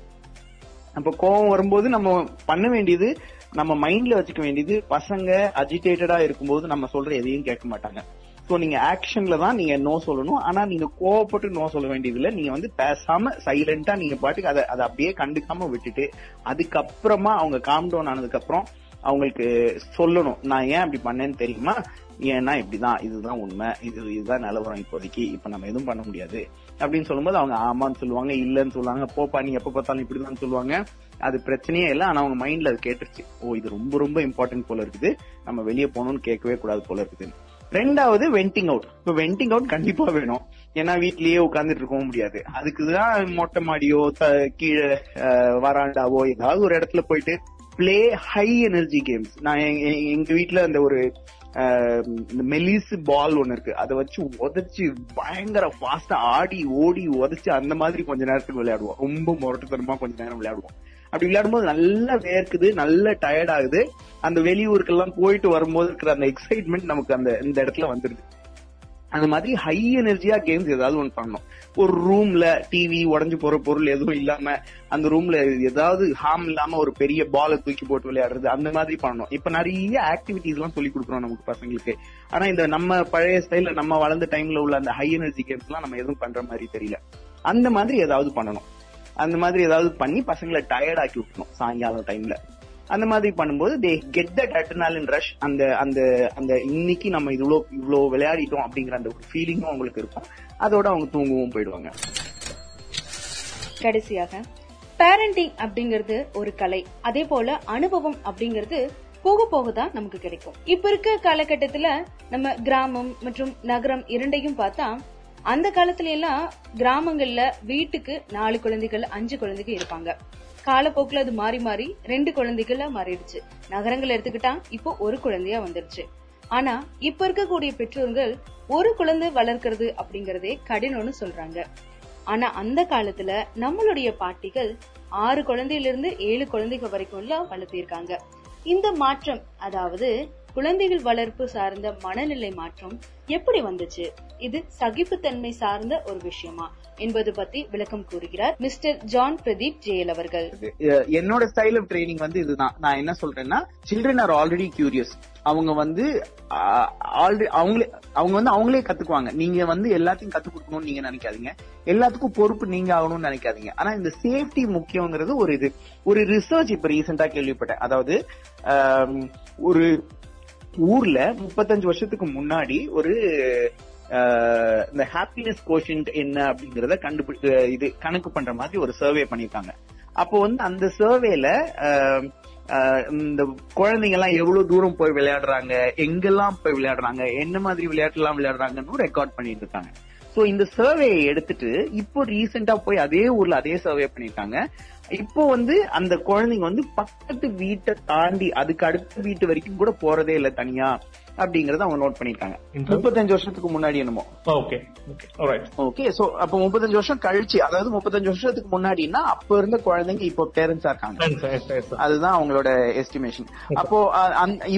அப்ப கோவம் வரும்போது நம்ம பண்ண வேண்டியது நம்ம மைண்ட்ல வச்சுக்க வேண்டியது பசங்க அஜிடேட்டடா இருக்கும்போது நம்ம சொல்ற எதையும் கேட்க மாட்டாங்க. சோ நீங்க ஆக்ஷன்ல தான் நீங்க நோ சொல்லணும். ஆனா நீங்க கோவப்பட்டு நோ சொல்ல வேண்டியது இல்ல நீங்க வந்து பேசாம சைலண்டா நீங்க பாட்டுக்கு அதை அதை அப்படியே கண்டுக்காம விட்டுட்டு அதுக்கப்புறமா அவங்க காம் டவுன் ஆனதுக்கு அப்புறம் அவங்களுக்கு சொல்லணும். நான் ஏன் அப்படி பண்ணேன்னு தெரியுமா? ஏன்னா இப்படிதான். இதுதான் உண்மை. இது இதுதான் நிலவரம் இப்போதைக்கு. இப்ப நம்ம எதுவும் பண்ண முடியாது. அப்படின்னு சொல்லும்போது அவங்க ஆமான்னு சொல்லுவாங்க இல்லன்னு சொல்லுவாங்க போப்பா நீ எப்ப பார்த்தாலும் இப்படிதான் சொல்லுவாங்க. அது பிரச்சனையே இல்லை ஆனா அவங்க மைண்ட்ல அது கேட்டுருச்சு. ஓ இது ரொம்ப ரொம்ப இம்பார்ட்டன்ட் போல இருக்குது. நம்ம வெளியே போகணும்னு கேட்கவே கூடாது போல இருக்குது. ரெண்டாவது வெண்டிங் அவுட் இப்ப வெண்டிங் அவுட் கண்டிப்பா வேணும். ஏன்னா வீட்லயே உட்கார்ந்துட்டு இருக்கவும் முடியாது. அதுக்குதான் மொட்டை மாடியோ கீழே வராண்டாவோ ஏதாவது ஒரு இடத்துல போயிட்டு பிளே ஹை எனர்ஜி கேம்ஸ் நான் எங்க- வீட்டுல அந்த ஒரு இந்த மெலிஸ் பால் ஒண்ணு இருக்கு. அதை வச்சு உதச்சு பயங்கர ஃபாஸ்டா ஆடி ஓடி உதச்சு அந்த மாதிரி கொஞ்ச நேரத்துக்கு விளையாடுவோம். ரொம்ப முரட்டுத்தனமா கொஞ்ச நேரம் விளையாடுவோம். அப்படி விளையாடும்போது நல்லா வேர்க்குது நல்லா டயர்ட் ஆகுது. அந்த வெளியூருக்கெல்லாம் போயிட்டு வரும்போது இருக்கிற அந்த எக்ஸைட்மெண்ட் நமக்கு அந்த இந்த இடத்துல வந்துருது. அந்த மாதிரி ஹை எனர்ஜியா கேம்ஸ் ஏதாவது ஒன்று பண்ணணும். ஒரு ரூம்ல டிவி உடஞ்சு போற பொருள் எதுவும் இல்லாம அந்த ரூம்ல ஏதாவது ஹார்ம் இல்லாம ஒரு பெரிய பால தூக்கி போட்டு விளையாடுறது அந்த மாதிரி பண்ணணும். இப்ப நிறைய ஆக்டிவிட்டிஸ் எல்லாம் சொல்லி கொடுக்குறோம் நமக்கு பசங்களுக்கு. ஆனா இந்த நம்ம பழைய ஸ்டைல நம்ம வளர்ந்த டைம்ல உள்ள அந்த ஹை எனர்ஜி கேம்ஸ் எல்லாம் நம்ம எதுவும் பண்ற மாதிரி தெரியல. அந்த மாதிரி ஏதாவது பண்ணணும். அந்த மாதிரி ஏதாவது பண்ணி பசங்களை டயர்ட் ஆக்கி விட்டணும் சாயங்காலம் டைம்ல அந்த மாதிரி பண்ணும்போது they get that adrenaline rush அந்த அந்த அந்த இன்னைக்கு நம்ம இவ்வளோ இவ்வளோ விளையாடிட்டோம் அப்படிங்கிற அந்த ஒரு ஃபீலிங்கும் அவங்களுக்கு இருக்கும். அதோட அவங்க தூங்கவும் போயிடுவாங்க. கடைசியாக பேரண்டிங் அப்படிங்கிறது ஒரு கலை. அதே போல அனுபவம் அப்படிங்கிறது போக போக தான் நமக்கு கிடைக்கும். இப்ப இருக்க காலகட்டத்துல நம்ம கிராமம் மற்றும் நகரம் இரண்டையும் பார்த்தா அந்த காலத்துல எல்லாம் கிராமங்கள்ல வீட்டுக்கு நாலு குழந்தைகள் அஞ்சு குழந்தைகள் இருப்பாங்க. காலப்போக்குல அது மாறி மாறி ரெண்டு குழந்தைகளா மாறிடுச்சு. நகரங்கள் எடுத்துக்கிட்டா இப்போ ஒரு குழந்தையா வந்துருச்சு ஆனா இப்ப இருக்கக்கூடிய பெற்றோர்கள் ஒரு குழந்தை வளர்க்கறது அப்படிங்கறதே கடினம்னு சொல்றாங்க. ஆனா அந்த காலத்துல நம்மளுடைய பாட்டிகள் ஆறு குழந்தையில இருந்து ஏழு குழந்தைகள் வரைக்கும் எல்லாம் வளர்த்திருக்காங்க. இந்த மாற்றம் அதாவது குழந்தைகள் வளர்ப்பு சார்ந்த மனநிலை மாற்றம் எப்படி வந்துச்சு? இது சகிப்புத்தன்மை சார்ந்த ஒரு விஷயமா? என்பது பத்தி விளக்கம் கூறுகிறார் மிஸ்டர் ஜான் பிரதீப் ஜெயல் அவர்கள். என்னோட ஸ்டைல் ஆஃப் ட்ரைனிங் வந்து இதுதான். நான் என்ன சொல்றேன்னா சில்ட்ரன் ஆர் ஆல்ரெடி கியூரியஸ் அவங்க வந்து ஆல்ரெடி அவங்களே அவங்க வந்து அவங்களே கத்துக்குவாங்க. நீங்க வந்து எல்லாத்தையும் கத்து கொடுக்கணும்னு நீங்க நினைக்காதீங்க. எல்லாத்துக்கும் பொறுப்பு நீங்க ஆகணும்னு நினைக்காதீங்க. ஆனா இந்த சேஃப்டி முக்கியங்கிறது ஒரு இது. ஒரு ரிசர்ச் இப்ப ரீசெண்டா கேள்விப்பட்டேன். அதாவது ஒரு ஊர்ல முப்பத்தஞ்சு வருஷத்துக்கு முன்னாடி ஒரு இந்த ஹாப்பினஸ் கோஷன்ட் என்ன அப்படிங்கறத கண்டுபிடி இது கணக்கு பண்ற மாதிரி ஒரு சர்வே பண்ணிருக்காங்க அப்போ வந்து அந்த சர்வேல இந்த குழந்தைங்க எல்லாம் எவ்வளவு தூரம் போய் விளையாடுறாங்க எங்கெல்லாம் போய் விளையாடுறாங்க என்ன மாதிரி விளையாட்டு எல்லாம் விளையாடுறாங்கன்னு ரெக்கார்ட் பண்ணிட்டு இருக்காங்க சோ இந்த சர்வேயை எடுத்துட்டு இப்போ ரீசெண்டா போய் அதே ஊர்ல அதே சர்வே பண்ணிருக்காங்க இப்போ வந்து அந்த குழந்தைங்க வந்து பக்கத்து வீட்டை தாண்டி அதுக்கு அடுத்த வீட்டு வரைக்கும் கூட போறதே இல்ல தனியா. அப்படிங்கறத அவங்க நோட் பண்ணிருக்காங்க. முப்பத்தஞ்சு வருஷத்துக்கு முன்னாடி என்னமோ. ஓகே ஓகே சோ அப்ப முப்பத்தஞ்சு வருஷம் கழிச்சு அதாவது முப்பத்தஞ்சு வருஷத்துக்கு முன்னாடின்னா அப்ப இருந்த குழந்தைங்க இப்போ பேரண்ட்ஸா இருக்காங்க. அதுதான் அவங்களோட எஸ்டிமேஷன் அப்போ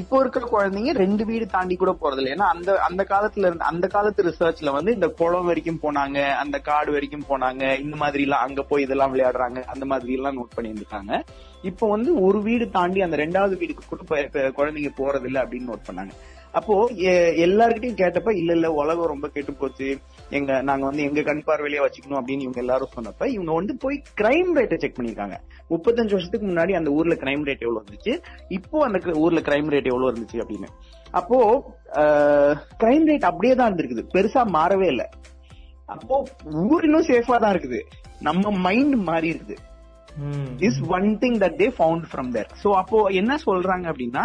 இப்போ இருக்கிற குழந்தைங்க ரெண்டு வீடு தாண்டி கூட போறது இல்லை. ஏன்னா அந்த அந்த காலத்துல இருந்து அந்த காலத்து ரிசர்ச்ல வந்து இந்த குளம் வரைக்கும் போனாங்க அந்த காடு வரைக்கும் போனாங்க இந்த மாதிரி எல்லாம் அங்க போய் இதெல்லாம் விளையாடுறாங்க அந்த மாதிரி எல்லாம் நோட் பண்ணி இருந்திருக்காங்க இப்போ வந்து ஒரு வீடு தாண்டி அந்த ரெண்டாவது வீடுக்கு கூட குழந்தைங்க போறது இல்ல அப்படின்னு நோட் பண்ணாங்க. அப்போ எ- எல்லார்கிட்டயும் கேட்டப்ப இல்ல இல்ல உலகம் ரொம்ப கெட்டு போச்சு எங்க நாங்க வந்து எங்க கண் பார்வையிலே வச்சுக்கணும் அப்படின்னு இவங்க எல்லாரும் சொன்னப்ப இவங்க வந்து போய் கிரைம் ரேட்டை செக் பண்ணிருக்காங்க முப்பத்தஞ்சு வருஷத்துக்கு முன்னாடி அந்த ஊர்ல கிரைம் ரேட் எவ்வளவு இருந்துச்சு? இப்போ அந்த ஊர்ல கிரைம் ரேட் எவ்வளவு இருந்துச்சு அப்படின்னு. அப்போ கிரைம் ரேட் அப்படியே தான் இருந்திருக்குது. பெருசா மாறவே இல்லை. அப்போ ஊர் இன்னும் சேஃபா தான் இருக்குது. நம்ம மைண்ட் மாறி இருக்குது. Is one thing that they found from there so அப்போ என்ன சொல்றாங்க அப்படின்னா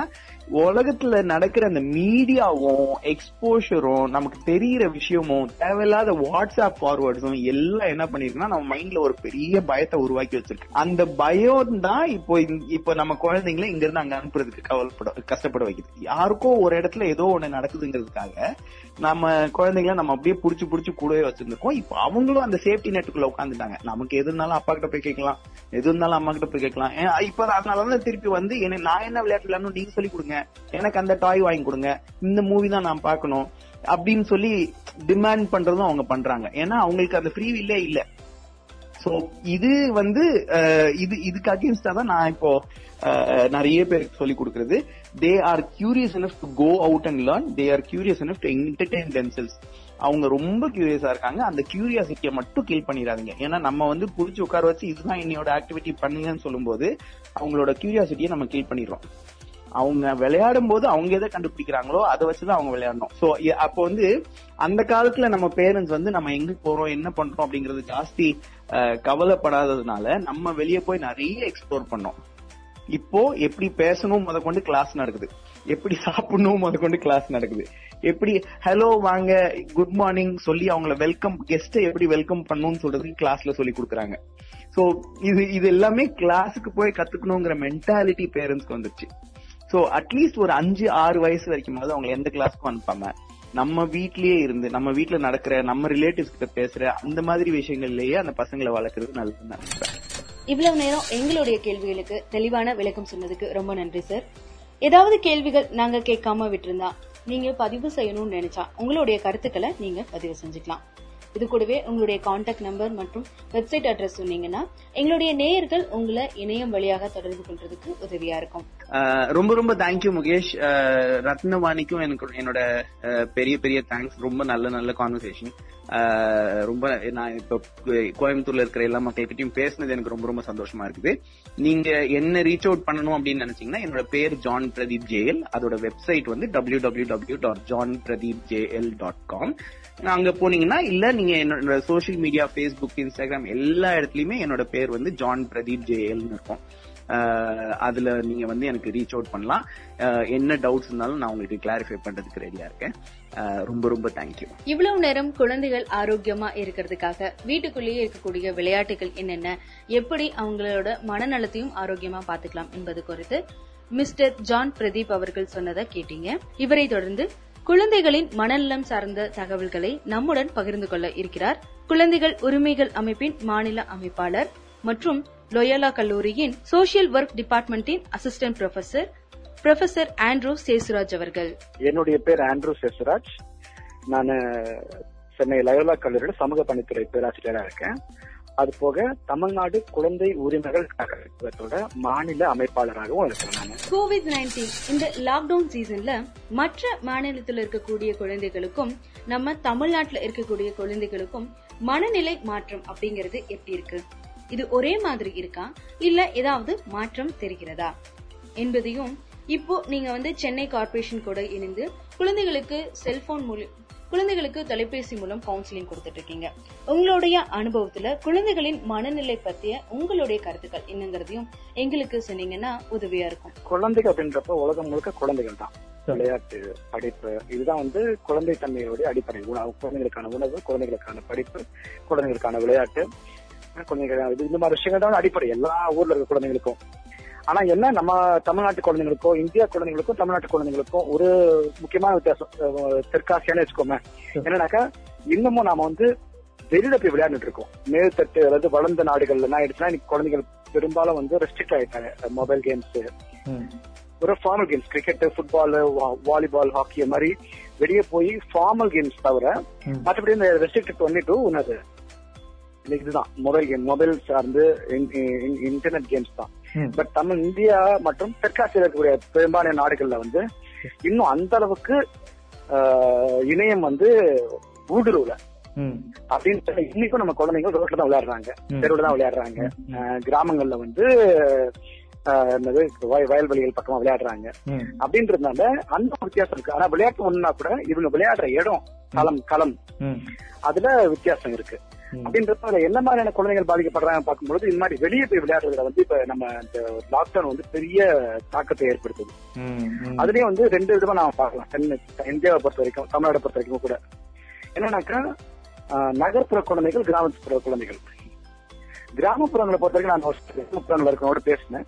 உலகத்துல நடக்கிற அந்த மீடியாவும் எக்ஸ்போஷரும் நமக்கு தெரியிற விஷயமும் தேவையில்லாத வாட்ஸ்அப் ஃபார்வர்ட்ஸும் எல்லாம் என்ன பண்ணிருக்குன்னா நம்ம மைண்ட்ல ஒரு பெரிய பயத்தை உருவாக்கி வச்சிருக்கு. அந்த பயம் தான் இப்போ இந்த- இப்போ நம்ம குழந்தைங்கள இங்க இருந்து அங்க அனுப்புறதுக்கு கவலைப்பட கஷ்டப்பட வைக்குது. யாருக்கோ ஒரு இடத்துல ஏதோ ஒண்ணு நடக்குதுங்கிறதுக்காக நம்ம குழந்தைங்கள நம்ம அப்படியே புடிச்சு புடிச்சு கூடவே வச்சிருந்திருக்கோம். இப்போ அவங்களும் அந்த சேஃப்டி நெட்டுக்குள்ள உட்காந்துட்டாங்க நமக்கு எது இருந்தாலும் அப்பா கிட்ட போய் கேட்கலாம். எது இருந்தாலும் அம்மா கிட்ட போய் கேட்கலாம். ஏன் இப்ப அதனாலதான் திருப்பி வந்து நான் என்ன விளையாட்டு விளையாடணும் நீங்க சொல்லி கொடுங்க. எனக்கு அந்த டாய் வாங்கி கொடுங்க. இந்த மூவி தான் நான் பார்க்கணும். அப்படின்னு சொல்லி டிமாண்ட் பண்றதும் அவங்க பண்றாங்க. ஏன்னா அவங்களுக்கு அந்த ஃப்ரீ வில்லே இல்ல. சோ இது வந்து இது இதுக்கு அகேன்ஸ்டா தான் நான் இப்போ நிறைய பேருக்கு சொல்லி கொடுக்கறது. They are curious enough to go out and learn they are curious enough to entertain themselves. அவங்க ரொம்ப கியூரியஸா இருக்காங்க. அந்த கியூரியாசிட்டியை மட்டும் கில் பண்ணிடாதீங்க. ஏன்னா நம்ம வந்து புடிச்சு உட்கார வச்சு இதுதான் என்னோட ஆக்டிவிட்டி பண்ணுங்கன்னு சொல்லும்போது அவங்களோட கியூரியாசிட்டியை நம்ம கில் பண்ணிடுறோம். அவங்க விளையாடும் போது அவங்க எதை கண்டுபிடிக்கிறாங்களோ அதை வச்சுதான் அவங்க விளையாடணும். சோ அப்போ வந்து அந்த காலத்துல நம்ம பேரண்ட்ஸ் வந்து நம்ம எங்க போறோம் என்ன பண்றோம் அப்படிங்கறது ஜாஸ்தி கவலைப்படாததுனால நம்ம வெளியே போய் நிறைய எக்ஸ்ப்ளோர் பண்ணோம். இப்போ எப்படி பேசணும் முத கொண்டு கிளாஸ் நடக்குது. எப்படி சாப்பிடணும் முத கொண்டு கிளாஸ் நடக்குது. எப்படி ஹலோ வாங்க குட் மார்னிங் சொல்லி அவங்கள வெல்கம் கெஸ்ட்டை எப்படி வெல்கம் பண்ணணும்னு சொல்றதுக்கு கிளாஸ்ல சொல்லி கொடுக்குறாங்க. சோ இது இது எல்லாமே கிளாஸுக்கு போய் கத்துக்கணுங்கிற மென்டாலிட்டி பேரண்ட்ஸ்க்கு வந்துருச்சு. சோ அட்லீஸ்ட் ஒரு அஞ்சு ஆறு வயசு வரைக்கும் அவங்களை எந்த கிளாஸ்க்கும் அனுப்பாம நம்ம வீட்லயே இருந்து நம்ம வீட்டுல நடக்கிற நம்ம ரிலேட்டிவ்ஸ் கிட்ட பேசுற அந்த மாதிரி விஷயங்கள்லயே அந்த பசங்களை வளர்க்கறது நல்லதுன்னு நினைப்பேன் இவ்வளவு நேரம் எங்களுடைய கேள்விகளுக்கு தெளிவான விளக்கம் சொன்னதுக்கு ரொம்ப நன்றி சார் ஏதாவது கேள்விகள் நாங்க கேட்காம விட்டிருந்தா நீங்க பதிவு செய்யணும்னு நினைச்சா உங்களுடைய கருத்துக்களை நீங்க பதிவு செஞ்சுக்கலாம். இது கூடவே உங்களுடைய காண்டாக்ட் நம்பர் மற்றும் வெப்சைட் அட்ரஸ் சொன்னீங்கன்னா எங்களுடைய நேயர்கள் உங்களை இணையம் வழியாக தொடர்பு கொள்றதுக்கு உதவியா இருக்கும். ரொம்ப ரொம்ப தேங்க்யூ முகேஷ். ரத்னவாணிக்கும் எனக்கு என்னோட பெரிய பெரிய தேங்க்ஸ் ரொம்ப நல்ல நல்ல கான்வர்சேஷன் ரொம்ப நான் இப்ப கோயம்புத்தூர்ல இருக்கிற எல்லா மக்கள்கிட்டயும் பேசினது எனக்கு ரொம்ப ரொம்ப சந்தோஷமா இருக்குது. நீங்க என்ன ரீச் அவுட் பண்ணணும் அப்படின்னு நினைச்சீங்கன்னா என்னோட பேர் ஜான் பிரதீப் ஜேஎல் அதோட வெப்சைட் வந்து W W W dot John Pradeep JL dot com அங்க போனீங்கன்னா இல்ல நீங்க என்னோட சோஷியல் மீடியா ஃபேஸ்புக் இன்ஸ்டாகிராம் எல்லா இடத்துலயுமே என்னோட பேர் வந்து ஜான் பிரதீப் ஜேஎல்னு இருக்கும். அதுல நீங்க வந்து எனக்கு ரீச் அவுட் பண்ணலாம். என்ன டவுட்ஸ் இருந்தாலும் நான் உங்களுக்கு கிளாரிஃபை பண்றதுக்கு ரெடியா இருக்கேன். ரொம்ப ரொம்ப தேங்க்யூ இவ்வளவு நேரம் குழந்தைகள் ஆரோக்கியமா இருக்கிறதுக்காக வீட்டுக்குள்ளேயே இருக்கக்கூடிய விளையாட்டுகள் என்னென்ன எப்படி அவங்களோட மனநலத்தையும் ஆரோக்கியமா பாத்துக்கலாம் என்பது குறித்து மிஸ்டர் ஜான் பிரதீப் அவர்கள் சொன்னதை கேட்டீங்க. இவரை தொடர்ந்து குழந்தைகளின் மனநலம் சார்ந்த தகவல்களை நம்முடன் பகிர்ந்து கொள்ள இருக்கிறார் குழந்தைகள் உரிமைகள் அமைப்பின் மாநில அமைப்பாளர் மற்றும் லொயலா கல்லூரியின் social work டிபார்ட்மெண்டின் assistant professor professor Andrew Sesuraj அவர்கள். என்னுடைய பேர் ஆண்ட்ரூ சேசுராஜ். நான் சென்னை லயோலா கல்லூரியோட சமூக பணித்துறை பேராசிரியராக இருக்கேன். அது போக தமிழ்நாடு குழந்தை உரிமைகள் கழகத்தோட மாநில அமைப்பாளராகவும் இருக்கிறாங்க கோவிட் நைன்டீன் இந்த லாக்டவுன் சீசன்ல மற்ற மாநிலத்தில் இருக்கக்கூடிய குழந்தைகளுக்கும் நம்ம தமிழ்நாட்டில் இருக்கக்கூடிய குழந்தைகளுக்கும் மனநிலை மாற்றம் அப்படிங்கறது எப்படி இருக்கு? இது ஒரே மாதிரி இருக்கா? இல்ல ஏதாவது மாற்றம் தெரிகிறதா? என்பதையும் இப்போ நீங்க வந்து சென்னை கார்ப்பரேஷன் கூட இணைந்து குழந்தைகளுக்கு செல்போன் மூலம் குழந்தைகளுக்கு தொலைபேசி மூலம் கவுன்சிலிங் கொடுத்துட்டு இருக்கீங்க உங்களுடைய அனுபவத்துல குழந்தைகளின் மனநிலை பத்திய உங்களுடைய கருத்துக்கள் என்னங்கிறதையும் எங்களுக்கு சொன்னீங்கன்னா உதவியா இருக்கும். குழந்தைகள் அப்படின்றப்ப உலகம் முழுக்க குழந்தைகள் தான். விளையாட்டு படிப்பு இதுதான் வந்து குழந்தை தன்மையோடைய அடிப்படை. உணவு குழந்தைகளுக்கான உணவு குழந்தைகளுக்கான படிப்பு குழந்தைகளுக்கான விளையாட்டு குழந்தைகள் இந்த மாதிரி விஷயங்கள் தான் அடிப்படை. எல்லா ஊர்ல இருக்க குழந்தைகளுக்கும். ஆனா என்ன நம்ம தமிழ்நாட்டு குழந்தைங்களுக்கும் இந்தியா குழந்தைங்களுக்கும் தமிழ்நாட்டு குழந்தைங்களுக்கும் ஒரு முக்கியமான வித்தியாசம் தெற்காசியான்னு வச்சுக்கோமே. என்னன்னாக்கா இன்னமும் நாம வந்து வெளியில போய் விளையாண்டுட்டு இருக்கோம். மேல்தட்டு அதாவது வளர்ந்த நாடுகள்ல என்ன ஆயிடுச்சுன்னா இன்னைக்கு குழந்தைகள் பெரும்பாலும் வந்து ரெஸ்ட்ரிக்ட் ஆயிட்டாங்க. மொபைல் கேம்ஸ் ஒரு formal games cricket football volleyball hockey மாதிரி வெளியே போய் ஃபார்மல் கேம்ஸ் தவிர மற்றபடி இந்த ரெஸ்ட்ரிக்ட் பண்ணிட்டு உன்னது. இதுதான். மொபைல் கேம் மொபைல் சார்ந்து இன்டர்நெட் கேம்ஸ் தான். பட் தமிழ் இந்தியா மற்றும் தெற்காசியில் இருக்கக்கூடிய பெரும்பாலான நாடுகள்ல வந்து இன்னும் அந்த அளவுக்கு இணையம் வந்து ஊடுருவல. அப்படின்னு இன்னைக்கும் நம்ம குழந்தைங்க ரோட்ல தான் விளையாடுறாங்க. தெருவுல தான் விளையாடுறாங்க. கிராமங்கள்ல வந்து என்னது வய- வயல்வெளிகள் பக்கமா விளையாடுறாங்க. அப்படின்றதுனால அந்த வித்தியாசம் இருக்கு. ஆனா விளையாட்டு ஒண்ணுனா கூட இவங்க விளையாடுற இடம் களம் களம் அதுல வித்தியாசம் இருக்கு. அப்படின்றப்ப அதுல என்ன மாதிரியான குழந்தைகள் பாதிக்கப்படுறாங்க பார்க்கும்போது இந்த மாதிரி வெளியே போய் விளையாடுறதுல வந்து இப்ப நம்ம இந்த லாக்டவுன் வந்து பெரிய தாக்கத்தை ஏற்படுத்துது. அதுலயும் வந்து ரெண்டு விதமா நாம பார்க்கலாம். இந்தியாவை பொறுத்த வரைக்கும் தமிழ்நாடை பொறுத்த வரைக்கும் கூட. என்னன்னாக்கா நகர்ப்புற குழந்தைகள் கிராமப்புற குழந்தைகள். கிராமப்புறங்களை பொறுத்த வரைக்கும் நான் கிராமப்புறங்கள் இருக்கிறவங்களோட பேசினேன்.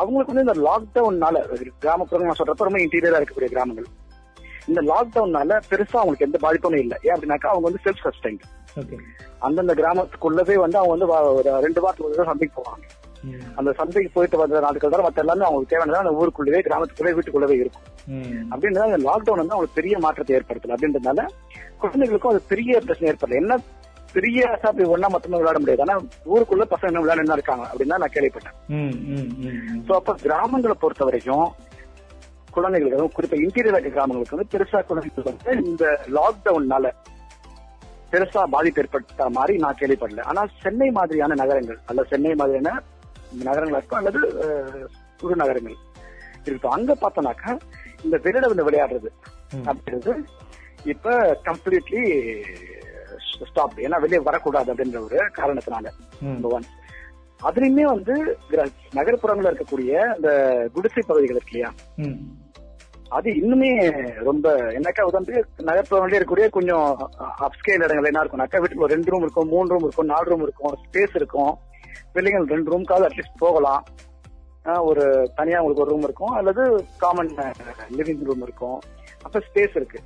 அவங்களுக்கு வந்து இந்த லாக்டவுன்னால கிராமப்புறங்கள் நான் சொல்றப்ப ரொம்ப இன்டீரியரா இருக்கக்கூடிய கிராமங்கள். இந்த லாக்டவுன்னால பெருசா அவங்களுக்கு எந்த பாதிப்பும் இல்லை. ஏன் அப்படின்னாக்கா அவங்க வந்து செல்ஃப் சஸ்டைன்ட் அந்தந்த கிராமத்துக்குள்ளவே வந்து அவங்க வந்து ரெண்டு வாரத்துக்கு சந்தைக்கு போவாங்க. அந்த சந்தைக்கு போயிட்டு வந்த நாட்கள் தான் மத்த எல்லாமே அவங்களுக்கு தேவையானது அந்த ஊருக்குள்ளவே கிராமத்துக்குள்ளே வீட்டுக்குள்ளவே இருக்கும். அப்படின்றத அந்த லாக்டவுன் வந்து அவங்களுக்கு பெரிய மாற்றத்தை ஏற்படுத்தல. அப்படின்றதுனால குழந்தைகளுக்கும் அது பெரிய பிரச்சனை ஏற்படல. என்ன பெரிய அப்படி ஒன்னா மொத்தமா விளையாட முடியாது. ஆனா ஊருக்குள்ள பசங்க என்ன விளையாட இருக்காங்க அப்படின்னு தான் நான் கேள்விப்பட்டேன். சோ அப்ப கிராமங்களை பொறுத்த வரைக்கும் குழந்தைகளுக்கு அதுவும் குறிப்பா இன்டீரியர் இருக்க கிராமங்களுக்கு வந்து பெருசா குழந்தைகள் வந்து இந்த லாக்டவுன்னால பெருசா பாதிப்பு ஏற்பட்ட மாதிரி நான் கேள்விப்படல. ஆனா சென்னை மாதிரியான நகரங்கள் அல்ல சென்னை மாதிரியான நகரங்களா இருக்கும் அல்லது குறு நகரங்கள் இருக்கும் அங்க பார்த்தோம்னாக்கா இந்த வெளியில வந்து விளையாடுறது அப்படின்றது இப்ப கம்ப்ளீட்லி ஸ்டாப் ஏன்னா வெளியே வரக்கூடாது அப்படின்ற ஒரு காரணத்தினால நம்பர் ஒன் அதுலயுமே வந்து கிர- நகர்ப்புறங்கள்ல இருக்கக்கூடிய இந்த குடிசை பகுதிகள் இருக்கு இல்லையா? அது இன்னுமே ரொம்ப என்னக்கா வந்து நகர்ப்புறங்களே இருக்கக்கூடிய கொஞ்சம் அப்ஸ்கேல் இடங்கள் என்ன இருக்கும்னாக்கா வீட்டுல ஒரு ரெண்டு ரூம் இருக்கும் மூணு ரூம் இருக்கும் நாலு ரூம் இருக்கும் ஸ்பேஸ் இருக்கும். பிள்ளைங்கள் ரெண்டு ரூம்க்காவது அட்லீஸ்ட் போகலாம். ஒரு தனியா உங்களுக்கு ஒரு ரூம் இருக்கும் அல்லது காமன் லிவிங் ரூம் இருக்கும். அப்ப ஸ்பேஸ் இருக்கு.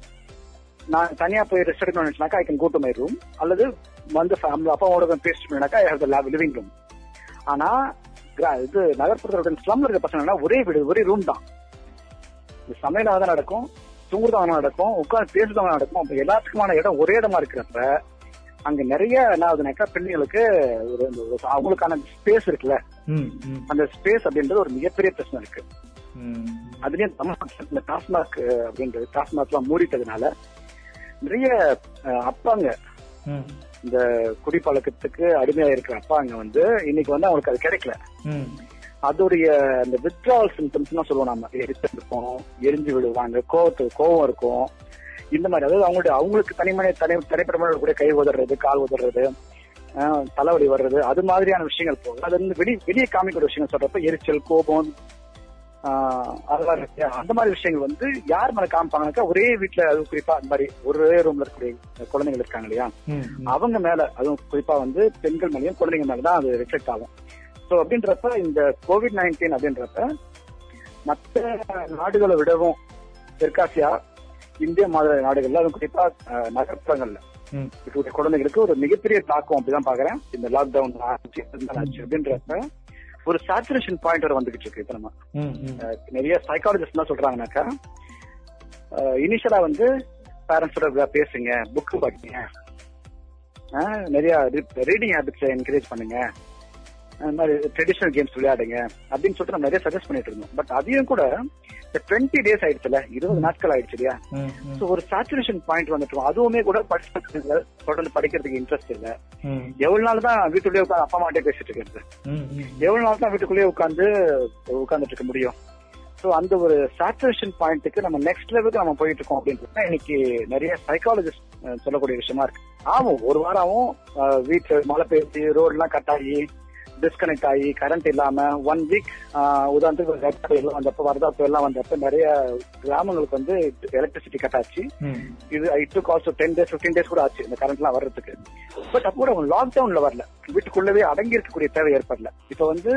நான் தனியா போய் rest எடுக்கணும்னாக்கா I can go to my room அல்லது வந்து ஃபேமிலி அப்பாவோட பேசிட்டோம்னாக்கா I have the living room ஆனா கிரா- இது நகர்ப்புறத்தோட ஸ்லம் இருக்க பசங்கன்னா ஒரே வீடு ஒரே ரூம் தான். இந்த சமையலாக தான் நடக்கும் தூங்குறதாக நடக்கும் உட்கார்ந்து பேசுறதாக நடக்கும். அப்ப எல்லாத்துக்குமான இடம் ஒரே இடமா இருக்கிறப்ப அங்க நிறைய என்ன ஆகுதுனாக்கா பிள்ளைங்களுக்கு ஒரு அவங்களுக்கான ஸ்பேஸ் இருக்குல்ல? அந்த ஸ்பேஸ் அப்படின்றது ஒரு மிகப்பெரிய பிரச்சனை இருக்கு. அதுலயும் தமிழ்நாட்டுல இந்த டாஸ்மாக் அப்படின்றது டாஸ்மாக் எல்லாம் மூடிட்டதுனால நிறைய அப்பாங்க. இந்த குடிப்பழக்கத்துக்கு அடிமையா இருக்கிற அப்பாங்க வந்து இன்னைக்கு வந்து அவங்களுக்கு அது கிடைக்கல. அதோடைய அந்த வித்ட்ராவல் சிம்டம்ஸ் சொல்லுவோம் நம்ம. எரிச்சல் இருக்கும் எரிஞ்சு விடுவாங்க கோவத்துக்கு கோவம் இருக்கும். இந்த மாதிரி. அதாவது அவங்களுடைய அவங்களுக்கு தனிமனை தனி தனிப்பட்ட கூட கை உதறது கால் உதறது ஆஹ், தலைவலி வர்றது அது மாதிரியான விஷயங்கள் போகும். அது வந்து வெளி வெளியே காமிக்கிற விஷயங்கள் சொல்றப்ப எரிச்சல் கோபம்? அந்த மாதிரி விஷயங்கள் வந்து யார் மேல காமிப்பாங்கனாக்கா ஒரே வீட்டுல அது குறிப்பா அந்த மாதிரி ஒரே ரூம்ல இருக்கக்கூடிய குழந்தைகள் இருக்காங்க இல்லையா? அவங்க மேல அதுவும் குறிப்பா வந்து பெண்கள் மேலயும் குழந்தைங்க மேல தான் அது ரிஃப்ளெக்ட் ஆகும். சோ அப்படின்றப்ப இந்த கோவிட் நைன்டீன் அப்படின்றப்ப மற்ற நாடுகளை விடவும் தெற்காசியா இந்திய மாதிரி நாடுகள்ல அதுவும் குறிப்பா நகர்ப்புறங்கள்ல. இருக்கக்கூடிய குழந்தைகளுக்கு ஒரு மிகப்பெரிய தாக்கம் அப்படிதான் பாக்குறேன். இந்த லாக்டவுன் ஆச்சு அப்படின்றப்ப ஒரு சேச்சுரேஷன் பாயிண்ட் வரை வந்துகிட்டு இருக்கு இப்ப நம்ம. நிறைய சைக்காலஜிஸ்ட் என்ன சொல்றாங்கனாக்கா இனிஷியலா வந்து பேரண்ட்ஸோட பேசுங்க புக் படிங்க நிறைய ரீடிங் ஹேபிட்ஸ் என்கரேஜ் பண்ணுங்க. மாதிரி ட்ரெடிஷனல் கேம்ஸ் விளையாடுங்க அப்படின்னு சொல்லிட்டு நம்ம நிறைய சஜஸ்ட் பண்ணிட்டு இருந்தோம். பட் அதையும் கூட இந்த டுவெண்ட்டி டேஸ் ஆயிடுச்சுல இருபது நாட்கள் ஆயிடுச்சு இல்லையா? சோ ஒரு சேச்சுரேஷன் பாயிண்ட் வந்துட்டோம். அதுவுமே கூட படிச்சு தொடர்ந்து படிக்கிறதுக்கு இன்ட்ரெஸ்ட் இல்ல. எவ்வளவு நாள் தான் வீட்டுக்குள்ளேயே உட்காந்து அப்பா அம்மாட்டே பேசிட்டு இருக்கிறது எவ்வளவு நாள் தான் வீட்டுக்குள்ளேயே உட்காந்து உட்கார்ந்துட்டு இருக்க முடியும்? சோ அந்த ஒரு சேச்சுரேஷன் பாயிண்ட்டுக்கு நம்ம நெக்ஸ்ட் லெவலுக்கு நம்ம போயிட்டு இருக்கோம் அப்படின்றது இன்னைக்கு நிறைய சைக்காலஜிஸ்ட் சொல்லக்கூடிய விஷயமா இருக்கு. ஆமாம் ஒரு வாரம் ஆகும். அஹ், வீட்டுல மழை பெய்ஞ்சு ரோடு எல்லாம் கட் ஆகி டிஸ்கனெக்ட் ஆகி கரண்ட் இல்லாம ஒன் வீக் உதாரணத்துக்கு வெப்ப எல்லாம் வந்தப்ப வரதாப்பு எல்லாம் வந்தப்ப நிறைய கிராமங்களுக்கு வந்து எலக்ட்ரிசிட்டி கட் ஆச்சு. இது took also ten days fifteen days கூட ஆச்சு இந்த கரண்ட் எல்லாம் வர்றதுக்கு. பட் அப்போ கூட லாக்டவுன்ல வரல. வீட்டுக்குள்ளவே அடங்கி இருக்கக்கூடிய தேவை ஏற்படல. இப்ப வந்து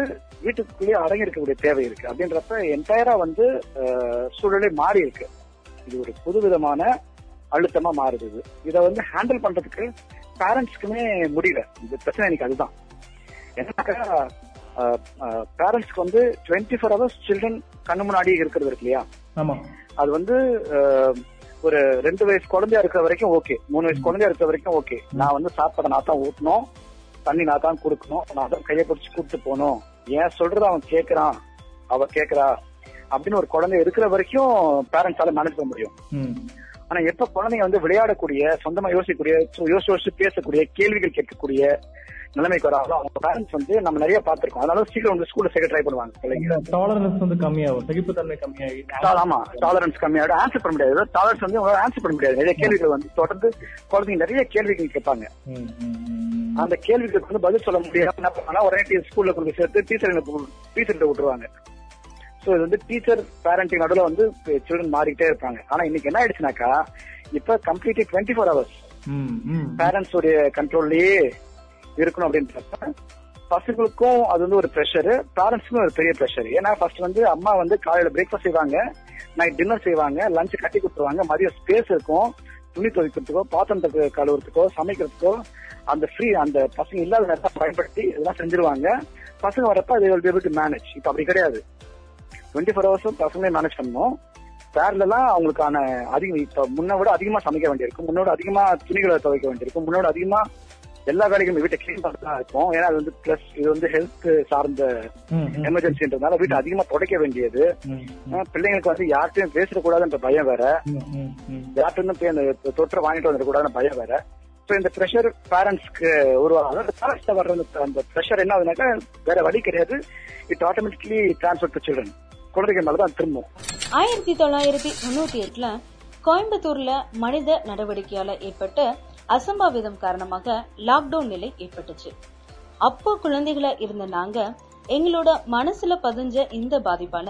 வீட்டுக்குள்ளேயே அடங்கி இருக்கக்கூடிய தேவை இருக்கு. அப்படின்றப்ப என்டையரா வந்து சூழலே மாறி இருக்கு. இது ஒரு புதுவிதமான அழுத்தமா மாறுது இது. இதை வந்து ஹேண்டில் பண்றதுக்கு பேரண்ட்ஸ்க்குமே முடியல. இந்த பிரச்சனை எனக்கு அதுதான். என்னக்கா பேரண்ட்ஸ்க்கு வந்து டுவெண்ட்டி ஃபோர் ஹவர்ஸ் சில்ட்ரன் கண்ணு முன்னாடி இருக்கிறது இருக்கு இல்லையா? ஆமா. அது வந்து ஒரு ரெண்டு வயசு குழந்தையா இருக்கிற வரைக்கும் ஓகே மூணு வயசு குழந்தையா இருக்கிற வரைக்கும் ஓகே நான் வந்து சாப்பாடை நான் தான் ஊட்டணும். தண்ணி நான் தான் கொடுக்கணும். நான் தான் கையை பிடிச்சு கூப்பிட்டு போகணும். ஏன் சொல்றத அவன் கேக்குறான். அவ கேக்குறா. அப்படின்னு ஒரு குழந்தை இருக்கிற வரைக்கும் பேரண்ட்ஸால மேனேஜ் பண்ண முடியும். ஆனா எப்ப குழந்தைங்க வந்து விளையாடக்கூடிய சொந்தமா யோசிக்கக்கூடிய யோசிச்சு யோசிச்சு பேசக்கூடிய கேள்விகள் கேட்கக்கூடிய நிலைமைக்கு வராங்களோ அவங்க பேரண்ட்ஸ் வந்து நம்ம நிறைய பார்த்திருக்கோம். அதனால சீக்கிரம் வந்து ஸ்கூல்ல சேர்க்க ட்ரை பண்ணுவாங்க டாலரன்ஸ் வந்து கம்மியாகும். சகிப்புத்தன்மை கம்மியாகி டா- ஆமா டாலரன்ஸ் கம்மியாயிடும் ஆன்சர் பண்ண முடியாது. டாலரன்ஸ் வந்து உங்களால ஆன்சர் பண்ண முடியாது. நிறைய கேள்விகள் வந்து தொடர்ந்து குழந்தைங்க நிறைய கேள்விகள் கேட்பாங்க. அந்த கேள்விக்கு வந்து பதில் சொல்ல முடியாம என்ன பண்ணா உடனே ஸ்கூல்ல கொண்டு சேர்த்து டீச்சர் டீச்சர்கிட்ட விட்டுருவாங்க. சோ இது வந்து டீச்சர் பேரண்டிங் நடுவில் வந்து சில்ட்ரன் மாறிக்கிட்டே இருப்பாங்க. ஆனா இன்னைக்கு என்ன ஆயிடுச்சுனாக்கா இப்ப completely twenty four hours. Parents உடைய கண்ட்ரோல்லயே இருக்கணும் அப்படின்றப்ப பசங்களுக்கும் அது வந்து ஒரு ப்ரெஷர் பேரண்ட்ஸ்க்கும் ஒரு பெரிய ப்ரெஷர் ஏன்னா ஃபர்ஸ்ட் வந்து அம்மா வந்து காலையில பிரேக்ஃபாஸ்ட் செய்வாங்க நைட் டின்னர் செய்வாங்க லஞ்ச் கட்டி கொடுத்துருவாங்க. மதியம் ஸ்பேஸ் இருக்கும். துணி துவைக்கிறதுக்கோ பாத்திரம் கழுவுறதுக்கோ சமைக்கிறதுக்கோ அந்த ஃப்ரீ அந்த பசங்க இல்லாத நேரத்தை பயன்படுத்தி இதெல்லாம் செஞ்சிருவாங்க. பசங்க வரப்ப அது வில் பி டு மேனேஜ் இப்ப அப்படி கிடையாது. டுவெண்ட்டி ஃபோர் ஹவர்ஸும் பசங்களே மேனேஜ் பண்ணணும். பேர்லாம் அவங்களுக்கான அதிகம் இப்ப முன்ன விட அதிகமா சமைக்க வேண்டியிருக்கும். முன்னோட அதிகமா துணிகளை துவைக்க வேண்டியிருக்கும். முன்னோட அதிகமா எல்லா வேலைகளும் வீட்டை கிளீன் பண்ணதான் இருக்கும். ஏன்னா அது வந்து பிளஸ் இது வந்து ஹெல்த் சார்ந்த. எமர்ஜென்சின்றதுனால வீட்டை அதிகமா துடைக்க வேண்டியது. பிள்ளைங்களுக்கு வந்து யார்கிட்டயும் பேசிடக்கூடாதுன்ற பயம் வேற. ம், ம், ம். யார்கிட்ட போய் அந்த தொற்றை வாங்கிட்டு வந்துடக்கூடாதுன்னு பயம் வேற. ஸோ இந்த ப்ரெஷர் பேரண்ட்ஸ்க்கு உருவாகும் அந்த வர்ற அந்த- அந்த ப்ரெஷர் என்ன ஆகுதுனாக்கா வேற வழி கிடையாது. It automatically transfer to children குழந்தைகள் மேலதான் திரும்பும். ஆயிரத்தி தொள்ளாயிரத்தி தொண்ணூத்தி எட்டுல கோயம்புத்தூர்ல மனித நடவடிக்கையால ஏற்பட்ட அசம்பாவிதம் காரணமாக லாக்டவுன் நிலை ஏற்பட்டுச்சு. அப்போ குழந்தைகளா இருந்த நாங்க எங்களோட மனசுல பதிஞ்ச இந்த பாதிப்பால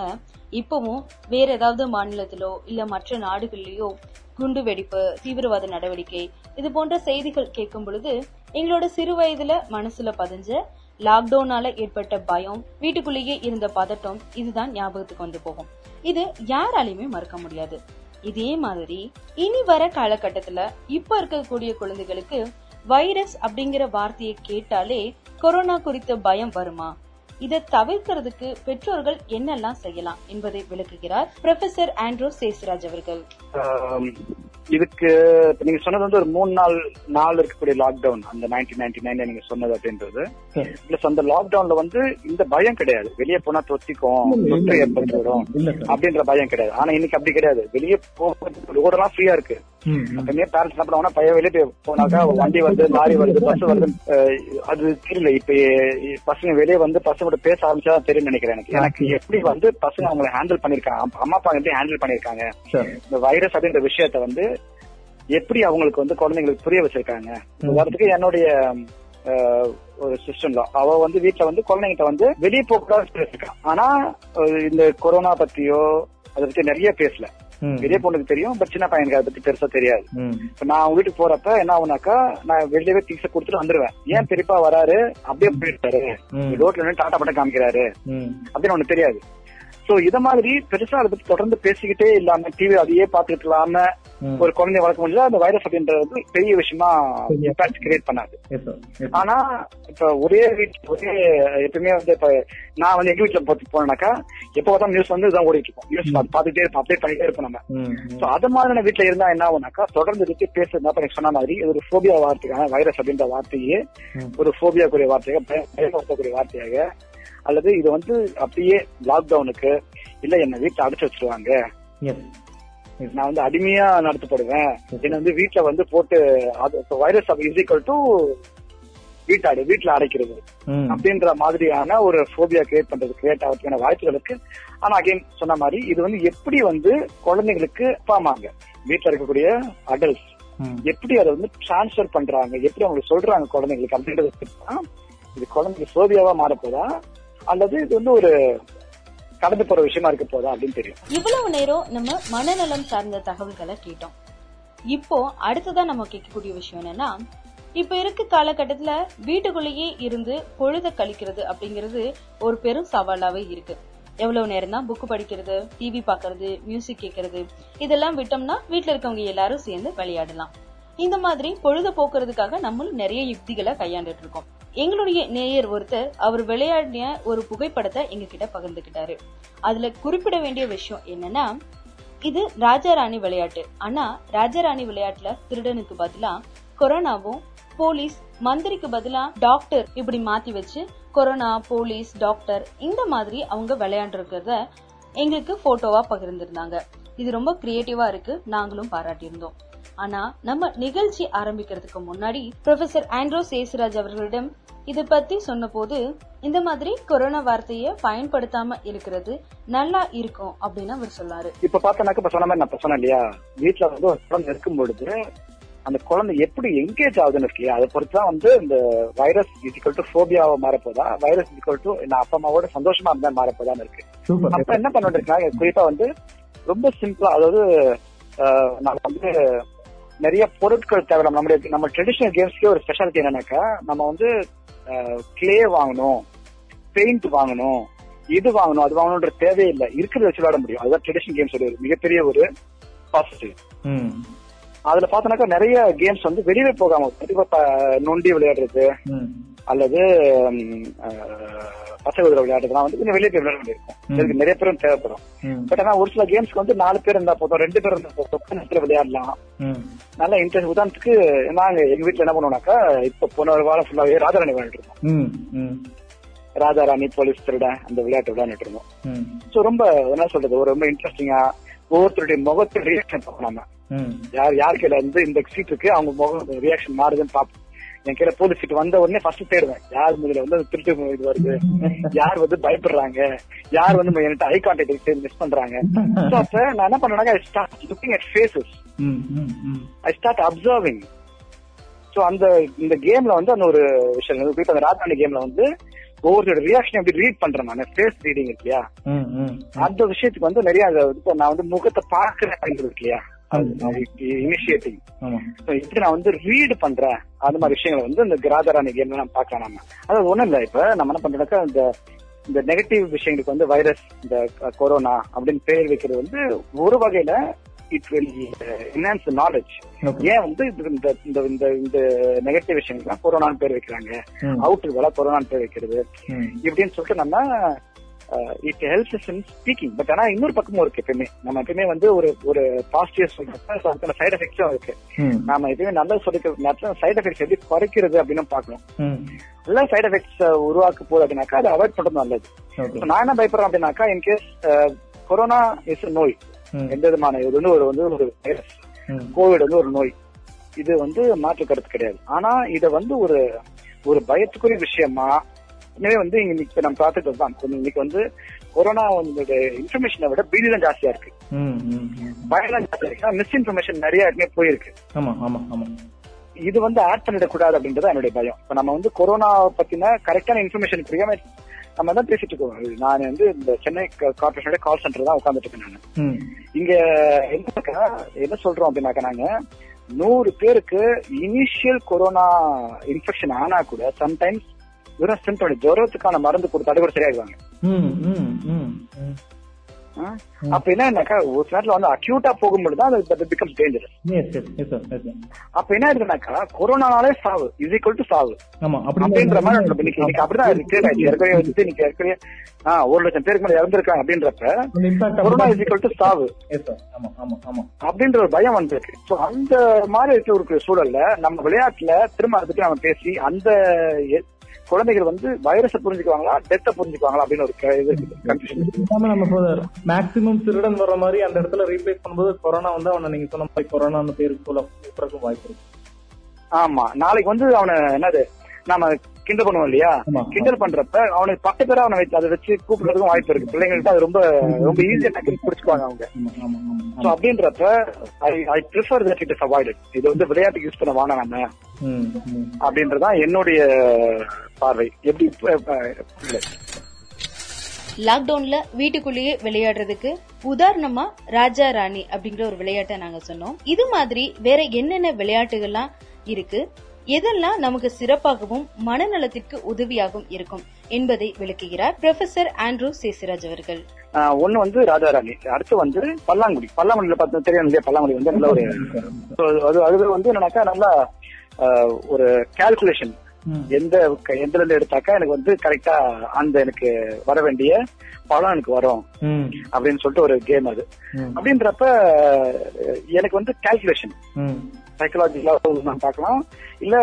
இப்பவும் வேற ஏதாவது மாநிலத்திலோ இல்ல மற்ற நாடுகள்லயோ குண்டு வெடிப்பு தீவிரவாத நடவடிக்கை இது போன்ற செய்திகள் கேட்கும் பொழுது எங்களோட சிறு வயதுல மனசுல பதிஞ்ச லாக்டவுனால ஏற்பட்ட பயம் வீட்டுக்குள்ளேயே இருந்த பதட்டம் இதுதான் ஞாபகத்துக்கு வந்து போகும். இது யாராலையுமே மறக்க முடியாது. இதே மாதிரி இனி வர காலகட்டத்துல இப்ப இருக்கக்கூடிய குழந்தைகளுக்கு வைரஸ் அப்படிங்கிற வார்த்தையை கேட்டாலே கொரோனா குறித்த பயம் வருமா? இதை தவிர்க்கிறதுக்கு பெற்றோர்கள் என்னெல்லாம் செய்யலாம் என்பதை விளக்குகிறார் ப்ரொஃபசர் ஆண்ட்ரோ சேஸ்ராஜ் அவர்கள். இதுக்கு இப்ப நீங்க சொன்னது வந்து ஒரு மூணு நாள் நாள் இருக்கக்கூடிய லாக்டவுன் அந்த நைன்டீன் நைன்டி நைன்ல நீங்க சொன்னது அப்படின்றது. பிளஸ் அந்த லாக்டவுன்ல வந்து இந்த பயம் கிடையாது. வெளியே போனா தொத்திக்கும் தொற்று சார் அப்படின்ற பயம் கிடையாது. ஆனா இன்னைக்கு அப்படி கிடையாது. வெளியே போகிறது ரோடெல்லாம் ஃப்ரீயா இருக்கு. எப்பவுமே பேரண்ட்ஸ் என்ன பண்ணுவாங்கன்னா பையன் வெளியே போய் போனாக்கா வண்டி வருது லாரி வருது பஸ் வருது அது தெரியல. இப்ப பசங்க வெளியே வந்து பசங்களோட பேச ஆரம்பிச்சா தெரியும் நினைக்கிறேன் எனக்கு. எனக்கு எப்படி வந்து பசங்க அவங்களை ஹேண்டில் பண்ணிருக்காங்க? அம்மா- அப்பா எப்படி ஹேண்டில் பண்ணிருக்காங்க. இந்த வைரஸ் அப்படின்ற விஷயத்த வந்து எப்படி அவங்களுக்கு வந்து குழந்தைங்களுக்கு புரிய வச்சிருக்காங்க? உதாரணத்துக்கு என்னுடைய ஒரு சிஸ்டம்ல அவ வந்து வீட்ல வந்து குழந்தைங்கிட்ட வந்து வெளியே போக சொல்லியிருக்கா ஆனா இந்த கொரோனா பத்தியோ அதை பத்தி நிறைய பேசல. பெரிய பொண்ணுக்கு தெரியும் பட் சின்ன பையனுக்கு அதை பத்தி பெருசா தெரியாது. இப்ப நான் அவங்க வீட்டுக்கு போறப்ப என்ன ஆகுனாக்கா நான் வெளியவே திங்ஸ் கொடுத்துட்டு வந்துருவேன். ஏன் பெரியப்பா வராரு? அப்படியே போயிட்டாரு. ரோட்ல நின்று டாட்டா பட்டம் காமிக்கிறாரு. அப்படின்னு ஒண்ணு தெரியாது. சோ இத மாதிரி பெருசா அதை பத்தி தொடர்ந்து பேசிக்கிட்டே இல்லாம டிவி அதையே பாத்துட்டு இல்லாம. ஒரு குழந்தைய வளர்க்க முடிஞ்சா அந்த வைரஸ் அப்படின்றது பெரிய விஷயமா இம்பாக்ட் கிரியேட் பண்ணாது. ஆனா இப்ப ஒரே ஒரே எப்பவுமே வந்து இப்ப நான் வந்து எங்க வீட்டுல போனேனாக்கா எப்ப பார்த்தா நியூஸ் வந்து இதான் ஓடிட்டு இருக்கும் நியூஸ் பாத்துட்டே இருப்போம் அப்டேட் பண்ணிட்டே இருப்போம் நம்ம சோ அது மாதிரியான வீட்டுல இருந்தா என்ன ஆகும்னாக்கா தொடர்ந்து இருக்கு பேசுறதா இப்ப சொன்ன மாதிரி இது ஒரு ஃபோபியா வார்த்தைக்கான வைரஸ் அப்படின்ற வார்த்தையே. ஒரு ஃபோபியாக்குரிய வார்த்தையாக பய- பயமுறுத்தக்கூடிய வார்த்தையாக அல்லது இது வந்து அப்படியே லாக்டவுனுக்கு இல்ல என்ன வீட்டுல அடைச்சு வச்சிருவாங்க. நான் வந்து அடிமையா நடத்தப்படுவேன். என்ன வந்து வீட்டுல வந்து போட்டு வைரஸ் இஸ் டு வீட்டாடு வீட்டுல அடைக்கிறது. அப்படின்ற மாதிரியான ஒரு ஃபோபியா கிரியேட் பண்றது கிரியேட் ஆகிறதுக்கான வாய்ப்புகள் இருக்கு. ஆனா அகைன் சொன்ன மாதிரி இது வந்து எப்படி வந்து குழந்தைங்களுக்கு அப்பா அம்மாங்க வீட்டுல இருக்கக்கூடிய அடல்ட்ஸ். எப்படி அதை வந்து டிரான்ஸ்ஃபர் பண்றாங்க எப்படி அவங்களுக்கு சொல்றாங்க குழந்தைங்களுக்கு அப்படின்றது இது குழந்தைங்க சோபியாவா மாறப்போதா? அல்லது இது வந்து ஒரு கடந்து போற விஷயமா இருக்க போதா அப்படின்னு தெரியும். இவ்வளவு நேரம் நம்ம மனநலம் சார்ந்த தகவல்களை கேட்டோம். இப்போ அடுத்ததா நம்ம கேட்கக்கூடிய விஷயம் என்னன்னா இப்ப இருக்க காலகட்டத்துல வீட்டுக்குள்ளேயே இருந்து பொழுத கழிக்கிறது அப்படிங்கிறது ஒரு பெரும் சவாலாவே இருக்கு. எவ்வளவு நேரம் தான் புக் படிக்கிறது டிவி பாக்குறது மியூசிக் கேட்கறது இதெல்லாம் விட்டோம்னா வீட்டுல இருக்கவங்க எல்லாரும் சேர்ந்து விளையாடலாம். இந்த மாதிரி பொழுத போக்குறதுக்காக நம்மளும் நிறைய யுக்திகளை கையாண்டுட்டு இருக்கோம். எங்களுடைய நேயர் ஒருத்தர் அவர் விளையாடிய ஒரு புகைப்படத்தை எங்ககிட்ட பகிர்ந்துகிட்டாரு அதுல குறிப்பிட வேண்டிய விஷயம் என்னன்னா இது ராஜாராணி விளையாட்டு. ஆனா ராஜாராணி விளையாட்டுல திருடனுக்கு பதிலா கொரோனாவும் போலீஸ் மந்திரிக்கு பதிலா டாக்டர் இப்படி மாத்தி வச்சு கொரோனா போலீஸ் டாக்டர் இந்த மாதிரி அவங்க விளையாண்டுருக்கிறத எங்களுக்கு போட்டோவா பகிர்ந்திருந்தாங்க. இது ரொம்ப கிரியேட்டிவா இருக்கு. நாங்களும் பாராட்டியிருந்தோம். ஆனா நம்ம நிகழ்ச்சி ஆரம்பிக்கிறதுக்கு முன்னாடி ப்ரொஃபசர் ஆண்ட்ரோ சேசுராஜ் அவர்களிடம் இத பத்தி சொன்னபோது இந்த மாதிரி கொரோனா வார்த்தைய பயன்படுத்தாம இருக்கிறது நல்லா இருக்கும் அப்படின்னு அவர் சொன்னாரு இப்ப பார்த்தோன்னாக்க இப்ப சொன்ன மாதிரி நான் சொன்னேன் இல்லையா? வீட்டுல வந்து ஒரு குழந்தை இருக்கும் பொழுது அந்த குழந்தை எப்படி எங்கேஜ் ஆகுதுன்னு இருக்கு அதை பொறுத்து தான் வந்து இந்த வைரஸ் இசிக்கல் டு ஃபோபியாவை மாறப்போதா? வைரஸ் இசிக்கல் டு நான் அப்பா அம்மாவோட சந்தோஷமா இருந்தா மாறப்போதான்னு இருக்கு. சூப்பர் அப்ப என்ன பண்ணிட்டு இருக்காங்க குறிப்பா வந்து ரொம்ப சிம்பிளா அதாவது நம்ம வந்து நிறைய பொருட்கள் தேவை. நம்ம நம்முடைய நம்ம ட்ரெடிஷனல் கேம்ஸ்க்கே ஒரு ஸ்பெஷாலிட்டி என்னன்னாக்கா நம்ம வந்து கிளே வாங்கணும் பெயிண்ட் வாங்கணும் இது வாங்கணும் அது வாங்கணுன்ற தேவையில்லை இருக்கிறத வச்சு விளையாட முடியும். அதுதான் ட்ரெடிஷனல் கேம்ஸ் ஒரு மிகப்பெரிய ஒரு பாசிட்டிவ் அதுல பாத்தோம்னாக்கா நிறைய கேம்ஸ் வந்து வெளியே போகாம நொண்டி விளையாடுறது அல்லது பச்சை குதிரை விளையாடுறதுலாம் வந்து கொஞ்சம் வெளியே போய் விளையாட வேண்டியிருக்கும். இதுக்கு நிறைய பேரும் தேவைப்படும். பட் ஆனா ஒரு சில கேம்ஸ்க்கு வந்து நாலு பேர் இருந்தா போதும் ரெண்டு பேர் இருந்தா போதும் நேரத்துல விளையாடலாம். நல்ல இன்ட்ரெஸ்ட் உதாரணத்துக்கு நாங்க எங்க வீட்டுல என்ன பண்ணுவோம்னாக்கா இப்ப போன ஒரு வாரம் ஃபுல்லாவே ராஜாராணி விளையாடிட்டு இருந்தோம். ம் ம். ராஜாராணி போலீஸ் திருட அந்த விளையாட்டு விளையாண்டுட்டு இருந்தோம். சோ ரொம்ப என்ன சொல்றது ஒரு ரொம்ப இன்ட்ரெஸ்டிங்கா ஒவ்வொருத்தருடைய முகத்து ரியாக்ஷன் பார்ப்போம் நம்ம. ம். யார் யார் கையில வந்து இந்த சீட் இருக்கு அவங்க முகம் ரியாக்ஷன் மாறுதுன்னு பாப்போம் என் கையில போலீஸ் சீட் வந்த உடனே ஃபர்ஸ்ட் தேடுவேன். யார் முதல்ல வந்து திருட்டு இது வருது? யார் வந்து பயப்படுறாங்க? யார் வந்து என்கிட்ட ஐ கான்டாக்ட் மிஸ் பண்றாங்க? So அப்ப நான் என்ன பண்ணேன்னா I start looking at faces I start observing so அந்த இந்த கேம்ல வந்து அந்த ஒரு விஷயம் அந்த ராஜாணி கேம்ல வந்து ஒவ்வொருத்தரோட ரியாக்ஷன் எப்படி ரீட் பண்றேன் நான் ஃபேஸ் ரீடிங் இல்லையா? அந்த விஷயத்துக்கு வந்து நிறைய நான் வந்து முகத்தை பாக்குறேன் இருக்கு இல்லையா? ஆமா. இப்படி நான் வந்து ரீட் பண்றேன். அந்த மாதிரி விஷயங்களை வந்து இந்த கிராதராணி கேம்ல நம்ம பார்க்கலாம் நம்ம அது ஒண்ணும் இல்ல இப்ப நம்ம என்ன பண்றோம்னாக்கா இந்த இந்த நெகட்டிவ் விஷயங்களுக்கு வந்து வைரஸ் இந்த கொரோனா அப்படின்னு பேர் வைக்கிறது வந்து ஒரு வகையில இட் வில் என்ஹான்ஸ் நாலேஜ். ஏன் வந்து இந்த இந்த இந்த இந்த நெகட்டிவ் விஷயங்கள்லாம் கொரோனான்னு பேர் வைக்கிறாங்க. அவுட்டுகளா கொரோனான்னு பேர் வைக்கிறது. இப்படின்னு சொல்லிட்டு நம்ம it helps in speaking but ஆனா இன்னொரு பக்கமும் இருக்கு எப்பயுமே. நம்ம எப்பயுமே வந்து ஒரு ஒரு பாசிட்டிவ் சொல்றப்ப அதுக்கான சைடு எஃபெக்ட்ஸும் இருக்கு. நாம எப்பயுமே நல்லது சொல்லிக்க சைடு எஃபெக்ட்ஸ் எப்படி குறைக்கிறது அப்படின்னு பார்க்கணும். ம். நல்ல சைடு எஃபெக்ட்ஸ் உருவாக்க போகுது அப்படின்னாக்கா அதை அவாய்ட் பண்றது நல்லது. நான் என்ன பயப்படுறேன் அப்படின்னாக்கா இன்கேஸ் கொரோனா இஸ் நோய் எந்த விதமான இது வந்து ஒரு வந்து ஒரு வைரஸ் கோவிட் வந்து ஒரு நோய். இது வந்து மாற்று கருத்து கிடையாது. ஆனா இத வந்து ஒரு ஒரு பயத்துக்குரிய விஷயமா எனவே வந்து இன்னைக்கு நம்ம பார்த்துட்டு தான் இன்னைக்கு வந்து கொரோனா வந்து இன்ஃபர்மேஷனை விட பீதி தான் ஜாஸ்தியா இருக்கு. ம் ம் ம். பயம் தான் ஜாஸ்தியா இருக்கு. மிஸ் இன்ஃபர்மேஷன் நிறைய இடமே போயிருக்கு. ஆமா ஆமா ஆமா. இது வந்து ஆட் பண்ணிடக்கூடாது அப்படின்றது என்னுடைய பயம். இப்ப நம்ம வந்து கொரோனா பத்தின கரெக்டான இன்ஃபர்மேஷன் புரியாம நம்ம தான் பேசிட்டு இருக்கோம். நான் வந்து இந்த சென்னை கார்பரேஷனோட கால் சென்டர் தான் உட்காந்துட்டு இருக்கேன் நான். இங்க என்னக்கா என்ன சொல்றோம் அப்படின்னாக்கா நாங்க நூறு பேருக்கு இனிஷியல் கொரோனா இன்ஃபெக்ஷன் ஆனா கூட சம்டைம்ஸ் சிம்டம் ஜுரத்துக்கான மருந்து கொடுத்தாலே கூட ஆ? அப்ப என்னன்னாக்கா ஒரு நேரத்துல வந்து அக்யூட்டா போகும்போது தான் அது பிகம்ஸ் டேஞ்சரஸ் அப்ப என்ன ஆயிடுதுனாக்கா கொரோனானாலே சாவு இஸ் ஈக்குவல் டு சாவு அப்படின்ற மாதிரி இன்னைக்கு அப்படிதான் இருக்கு ஏற்கனவே வந்து இன்னைக்கு ஏற்கனவே ஆஹ் ஒரு லட்சம் பேருக்கு மேல இறந்திருக்காங்க அப்படின்றப்ப கொரோனா இஸ் ஈக்குவல் டு சாவு அப்படின்ற ஒரு பயம் வந்திருக்கு. சோ அந்த மாதிரி இருக்க ஒரு சூழல்ல நம்ம விளையாட்டுல திரும்ப அதை பத்தி நம்ம பேசி அந்த குழந்தைகள் வந்து வைரஸை புரிஞ்சுக்குவாங்களா டெத்தை புரிஞ்சுக்குவாங்களா அப்படின்னு ஒரு கன்ஃபியூஷன் நம்ம மேக்ஸிமம் திருடன் வர மாதிரி அந்த இடத்துல ரீப்ளேஸ் பண்ணும்போது கொரோனா வந்து அவனை நீங்க சொன்ன மாதிரி கொரோனான்னு பேரு சொல்ல கூப்பிடறதுக்கு வாய்ப்பு இருக்கு. ஆமா. நாளைக்கு வந்து அவனை என்னது? நாம கிண்டல் பண்ணுவோம் இல்லையா. கிண்டல் பண்றப்ப அவனுக்கு பத்து பேரா அவனை வச்சு அதை வச்சு கூப்பிடுறதுக்கும் வாய்ப்பு இருக்கு. பிள்ளைங்கள்ட்ட அது ரொம்ப ரொம்ப ஈஸியா டக்குனு பிடிச்சுக்குவாங்க அவங்க. சோ அப்படின்றப்ப I I prefer that it is avoided இது வந்து விளையாட்டுக்கு யூஸ் பண்ண வேணாம் நம்ம அப்படின்றதான் என்னுடைய பார்வை. எப்படி. லாக்டவுன்ல வீட்டுக்குள்ளேயே விளையாடுறதுக்கு உதாரணமா ராஜா ராணி அப்படிங்கிற ஒரு விளையாட்டை நாங்க சொன்னோம். இது மாதிரி வேற என்னென்ன விளையாட்டுகள்லாம் இருக்கு? எதெல்லாம் நமக்கு சிறப்பாகவும் மனநலத்திற்கு உதவியாகவும் இருக்கும் என்பதை விளக்குகிறார் ப்ரொஃபசர் ஆண்ட்ரூ சேசிராஜ் அவர்கள். ஆஹ் ஒண்ணு வந்து ராஜாராணி அடுத்து வந்து பல்லாங்குடி. பல்லாங்குடியில பார்த்து தெரியும் இல்லையா? பல்லாங்குடி வந்து நல்ல ஒரு so <laughs> அது அது வந்து என்னன்னாக்கா நல்லா ஆஹ் ஒரு கால்குலேஷன். எந்த இருந்து எடுத்தாக்கா எனக்கு வந்து கரெக்டா அந்த எனக்கு வர வேண்டிய பழம் எனக்கு வரும். அப்படின்னு சொல்லிட்டு ஒரு கேம் அது. அப்படின்றப்ப எனக்கு வந்து கால்குலேஷன் சைக்கலாஜிக்கலா நான் பார்க்கலாம். இல்ல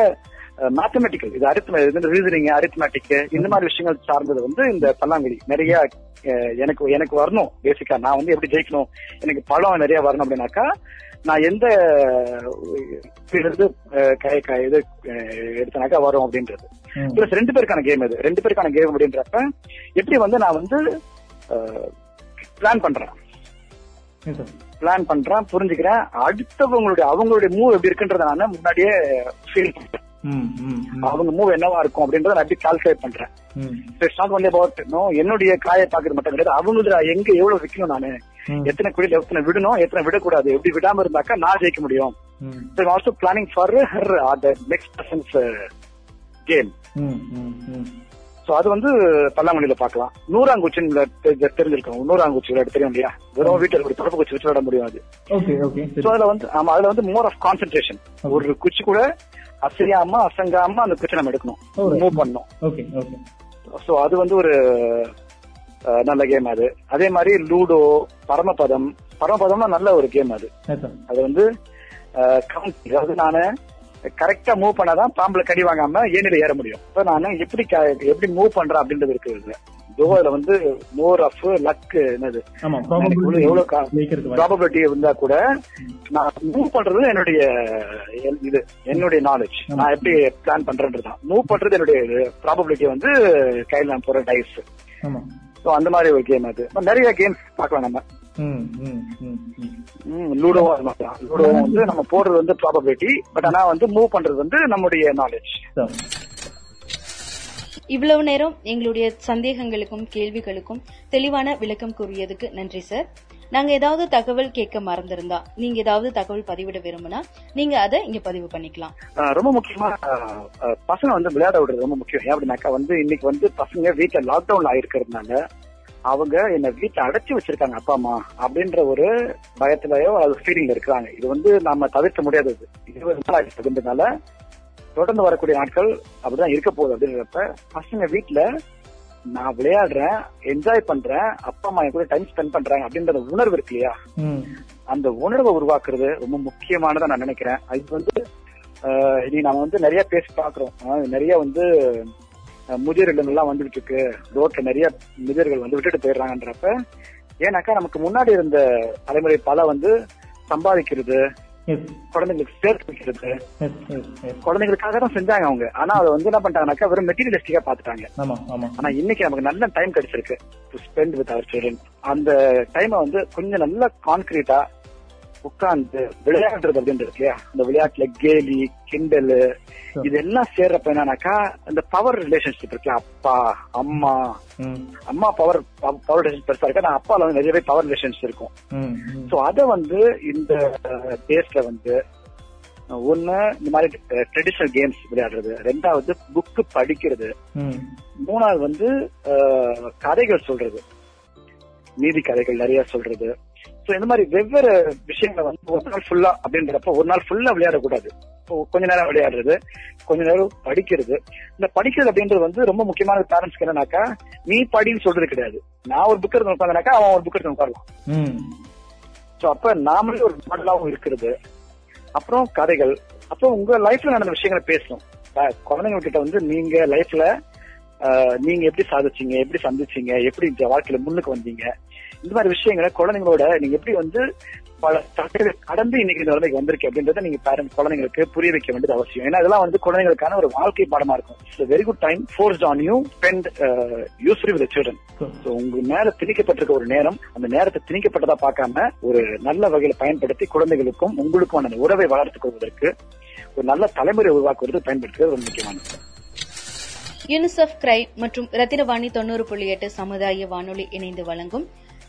மேத்தமெட்டிக்கல் இது அரித்ம ரீசனிங் அரித்மேட்டிக் இந்த மாதிரி விஷயங்கள் சார்ந்தது வந்து இந்த பல்லாங்குழி. நிறைய எனக்கு எனக்கு வரணும். பேசிக்கா நான் வந்து எப்படி ஜெயிக்கணும்? எனக்கு பழம் நிறைய வரணும் அப்படின்னாக்கா நான் எந்த இருந்து அஹ், கை- கை- இது எடுத்தனாக்கா வரும் அப்படின்றது. பிளஸ் ரெண்டு பேருக்கான கேம் இது. ரெண்டு பேருக்கான கேம் அப்படின்றப்ப எப்படி வந்து நான் வந்து பிளான் பண்றேன். பிளான் பண்றேன் புரிஞ்சுக்கிறேன். அடுத்தவங்களுடைய அவங்களுடைய மூவ் எப்படி இருக்குன்றத நான் முன்னாடியே ஃபீல் பண்றேன். அவங்க மூவ் என்னவா இருக்கும் அப்படின்றத நான் எப்படி கால்குலேட் பண்றேன். It's not only about no என்னுடைய காயை பாக்குறது மட்டும் கிடையாது. அவங்களோட எங்க எவ்வளவு விற்கணும் நானு? எத்தனை குடியில எத்தனை விடணும்? எத்தனை விடக்கூடாது? எப்படி விடாம இருந்தாக்கா நான் ஜெயிக்க முடியும். Also planning for her the next person's game. So அது வந்து பல்லாங்குழியில பார்க்கலாம். நூறாங்குச்சின்னு தெ- தெரிஞ்சிருக்கும். நூறாங்குச்சி விளையாட தெரியும் இல்லையா? வெறும் வீட்டில் ஒரு தொடப்பு குச்சி வச்சு விளையாட முடியாது சோ அதுல வந்து ஆமா அதுல வந்து மோர் ஆஃப் கான்சென்ட்ரேஷன் ஒரு குச்சி கூட அசையாம அசங்காம அந்த குச்சி நம்ம எடுக்கணும். மூவ் பண்ணணும். ஓகே சோ அது வந்து ஒரு நல்ல கேம் அது. அதே மாதிரி லூடோ பரமபதம். பரமபதம்னா நல்ல ஒரு கேம் அது. அது வந்து கவுண்ட் அதாவது நானு கரெக்டா மூவ் பண்ணாதான் பாம்புல கடி வாங்காம ஏனில ஏற முடியும். இப்ப நானு எப்படி எப்படி மூவ் பண்றேன் அப்படின்றது இருக்கு இதுல. தோ அதுல வந்து மோர் ஆஃப் லக் என்னது எவ்வளவு ப்ராபபிலிட்டி இருந்தா கூட நான் மூவ் பண்றது என்னுடைய இது என்னுடைய நாலேஜ் நான் எப்படி பிளான் பண்றேன்றதுதான். மூவ் பண்றது என்னுடைய ப்ராபபிலிட்டி வந்து கையில் நான் போற டைஸ் ஸோ அந்த மாதிரி ஒரு கேம் அது. நிறைய கேம்ஸ் பார்க்கலாம் நம்ம. ம் ம் ம் ம். ம், லூடோவும் வந்து நம்ம போடுறது வந்து ப்ராபபிலிட்டி பட் ஆனா வந்து மூவ் பண்றது வந்து நம்முடைய நாலேஜ் இவ்வளவு நேரம் எங்களுடைய சந்தேகங்களுக்கும் கேள்விகளுக்கும் தெளிவான விளக்கம் கூறியதுக்கு நன்றி சார் நாங்க ஏதாவது தகவல் கேட்க மறந்திருந்தா நீங்க ஏதாவது தகவல் பதிவிட விரும்பினா நீங்க அதை இங்க பதிவு பண்ணிக்கலாம். ரொம்ப முக்கியமா பசங்க வந்து விளையாட விடுறது ரொம்ப முக்கியம். ஏன் அப்படின்னாக்கா வந்து இன்னைக்கு வந்து பசங்க வீட்டுல லாக்டவுன் ஆயிருக்கிறதுனால அவங்க என்ன வீட்டை அடைச்சு வச்சிருக்காங்க அப்பா அம்மா அப்படின்ற ஒரு பயத்திலயோ அது ஃபீலிங்ல இருக்கிறாங்க. இது வந்து நாம தவிர்க்க முடியாதது இருபது நாள் ஆகிட்டதுனால தொடர்ந்து வரக்கூடிய நாட்கள் அப்படிதான் இருக்க போகுது அப்படின்றப்ப பசங்க வீட்டுல நான் விளையாடுறேன் என்ஜாய் பண்றேன் அப்பா அம்மா என் கூட டைம் ஸ்பெண்ட் பண்றாங்க அப்படின்ற உணர்வு இருக்கு இல்லையா? அந்த உணர்வை உருவாக்குறது ரொம்ப முக்கியமானதா நான் நினைக்கிறேன். அது வந்து இனி நாம வந்து நிறைய பேசி பாக்குறோம் நிறைய வந்து முதியோர் இல்லங்கள்லாம் வந்துகிட்டு இருக்கு. ரோட்ல நிறைய முதியோர்கள் வந்து விட்டுட்டு போயிடுறாங்கன்றப்ப ஏன்னாக்கா நமக்கு முன்னாடி இருந்த தலைமுறை பல வந்து சம்பாதிக்கிறது குழந்தைங்களுக்கு சேர்த்து வைக்கிறது. குழந்தைங்களுக்காக தான் செஞ்சாங்க அவங்க. ஆனா அதை வந்து என்ன பண்ணிட்டாங்கனாக்கா வெறும் மெட்டீரியலிஸ்டிக்கா பாத்துட்டாங்க. ஆனா இன்னைக்கு நமக்கு நல்ல டைம் கிடைச்சிருக்கு. To spend with our children அந்த டைமை வந்து கொஞ்சம் நல்ல கான்கிரீட்டா உட்கார்ந்து விளையாடுறது அப்படின்றது இல்லையா? அந்த விளையாட்டுல கேலி கிண்டல் இதெல்லாம் சேர்றப்ப என்னன்னாக்கா அந்த பவர் ரிலேஷன்ஷிப் இருக்குல்ல அப்பா அம்மா. அம்மா பவர் பவர் ரிலேஷன் பெருசா இருக்கா ஆனா அப்பால வந்து நிறையவே பவர் ரிலேஷன்ஸ் இருக்கும். சோ அத வந்து இந்த டேஸ்ல வந்து ஒண்ணு இந்த மாதிரி ட்ரெடிஷனல் கேம்ஸ் விளையாடுறது ரெண்டாவது புக்கு படிக்கிறது மூணாவது வந்து கதைகள் சொல்றது. நீதி கதைகள் நிறைய சொல்றது. சோ இந்த மாதிரி வெவ்வேறு விஷயங்களை வந்து ஒரு நாள் ஃபுல்லா அப்படின்றப்ப ஒரு நாள் ஃபுல்லா விளையாடக்கூடாது. கொஞ்ச நேரம் விளையாடுறது கொஞ்ச நேரம் படிக்கிறது. இந்த படிக்கிறது அப்படின்றது வந்து ரொம்ப முக்கியமான பேரண்ட்ஸ்க்கு என்னன்னாக்கா நீ படின்னு சொல்றது கிடையாது. நான் ஒரு புக் எடுத்து உட்காந்தாக்கா அவன் ஒரு புக் எடுத்து உட்காரலாம் ம். சோ அப்ப நாமளே ஒரு மாடலாவும் இருக்கிறது. அப்புறம் கதைகள். அப்புறம் உங்க லைஃப்ல நடந்த விஷயங்களை பேசணும். குழந்தைங்க கிட்ட வந்து நீங்க லைஃப்ல நீங்க எப்படி சாதிச்சீங்க எப்படி சந்திச்சீங்க எப்படி இந்த வாழ்க்கையில முன்னுக்கு வந்தீங்க இந்த மாதிரி விஷயங்களை குழந்தைங்களோட நீங்க எப்படி வந்து பல தடைகளை கடந்து இன்னைக்கு இந்த நிலைமைக்கு வந்திருக்கு அப்படின்றத நீங்க பேரண்ட் குழந்தைங்களுக்கு புரிய வைக்க வேண்டியது அவசியம். ஏன்னா இதெல்லாம் வந்து குழந்தைங்களுக்கான ஒரு வாழ்க்கை பாடமா இருக்கும். It's very good time force on you spend useful with children so உங்க மேல திணிக்கப்பட்டிருக்க ஒரு நேரம் அந்த நேரத்தை திணிக்கப்பட்டதா பார்க்காம ஒரு நல்ல வகையில பயன்படுத்தி குழந்தைகளுக்கும் உங்களுக்கும் அந்த உறவை வளர்த்துக் கொள்வதற்கு ஒரு நல்ல தலைமுறை உருவாக்குவது பயன்படுத்துறது ரொம்ப முக்கியமானது. யூனிசெஃப் கிரை மற்றும் ரத்தினவாணி தொண்ணூறு புள்ளி எட்டு சமுதாய வானொலி இணைந்து வழங்கும்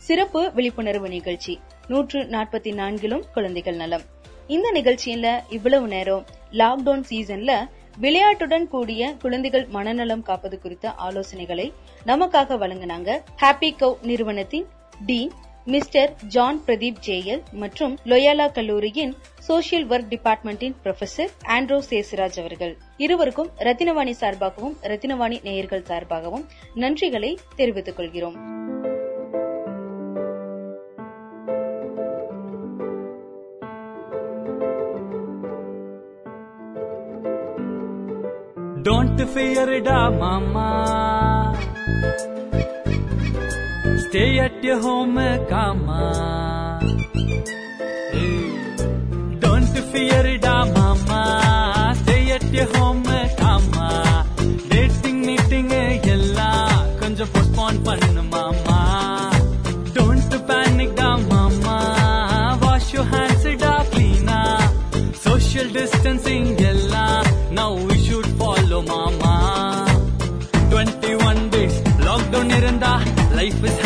சிறப்பு விழிப்புணர்வு நிகழ்ச்சி. நூற்று நாற்பத்தி நான்கிலும் குழந்தைகள் நலம். இந்த நிகழ்ச்சியில இவ்வளவு நேரம் லாக்டவுன் சீசன்ல விளையாட்டுடன் கூடிய குழந்தைகள் மனநலம் காப்பது குறித்த ஆலோசனைகளை நமக்காக வழங்கினாங்க ஹாப்பி கவ் நிறுவனத்தின் dean mister John Pradeep JL மற்றும் லொயாலா கல்லூரியின் சோசியல் ஒர்க் டிபார்ட்மெண்டின் ப்ரொஃபசர் ஆண்ட்ரோ சேசுராஜ் அவர்கள். இருவருக்கும் ரத்தினவாணி சார்பாகவும் ரத்தினவாணி நேயர்கள் சார்பாகவும் நன்றிகளை தெரிவித்துக் கொள்கிறோம். Don't fear da mama. Stay at your home, kama. Don't fear da mama. Stay at your home, இருந்தா லைஃப் இஸ்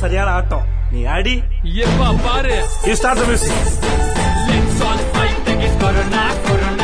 சரியான ஆட்டம். நீ அடி. எப்பா பாரு. You start the music let's all corona corona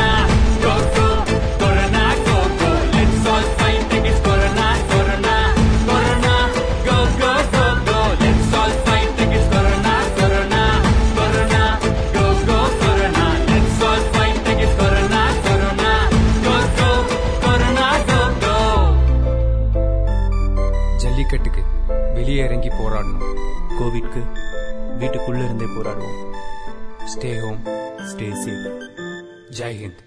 உள்ளிருந்தே போராடுவோம். ஸ்டே ஹோம் ஸ்டே சேஃப் ஜெய்ஹிந்த்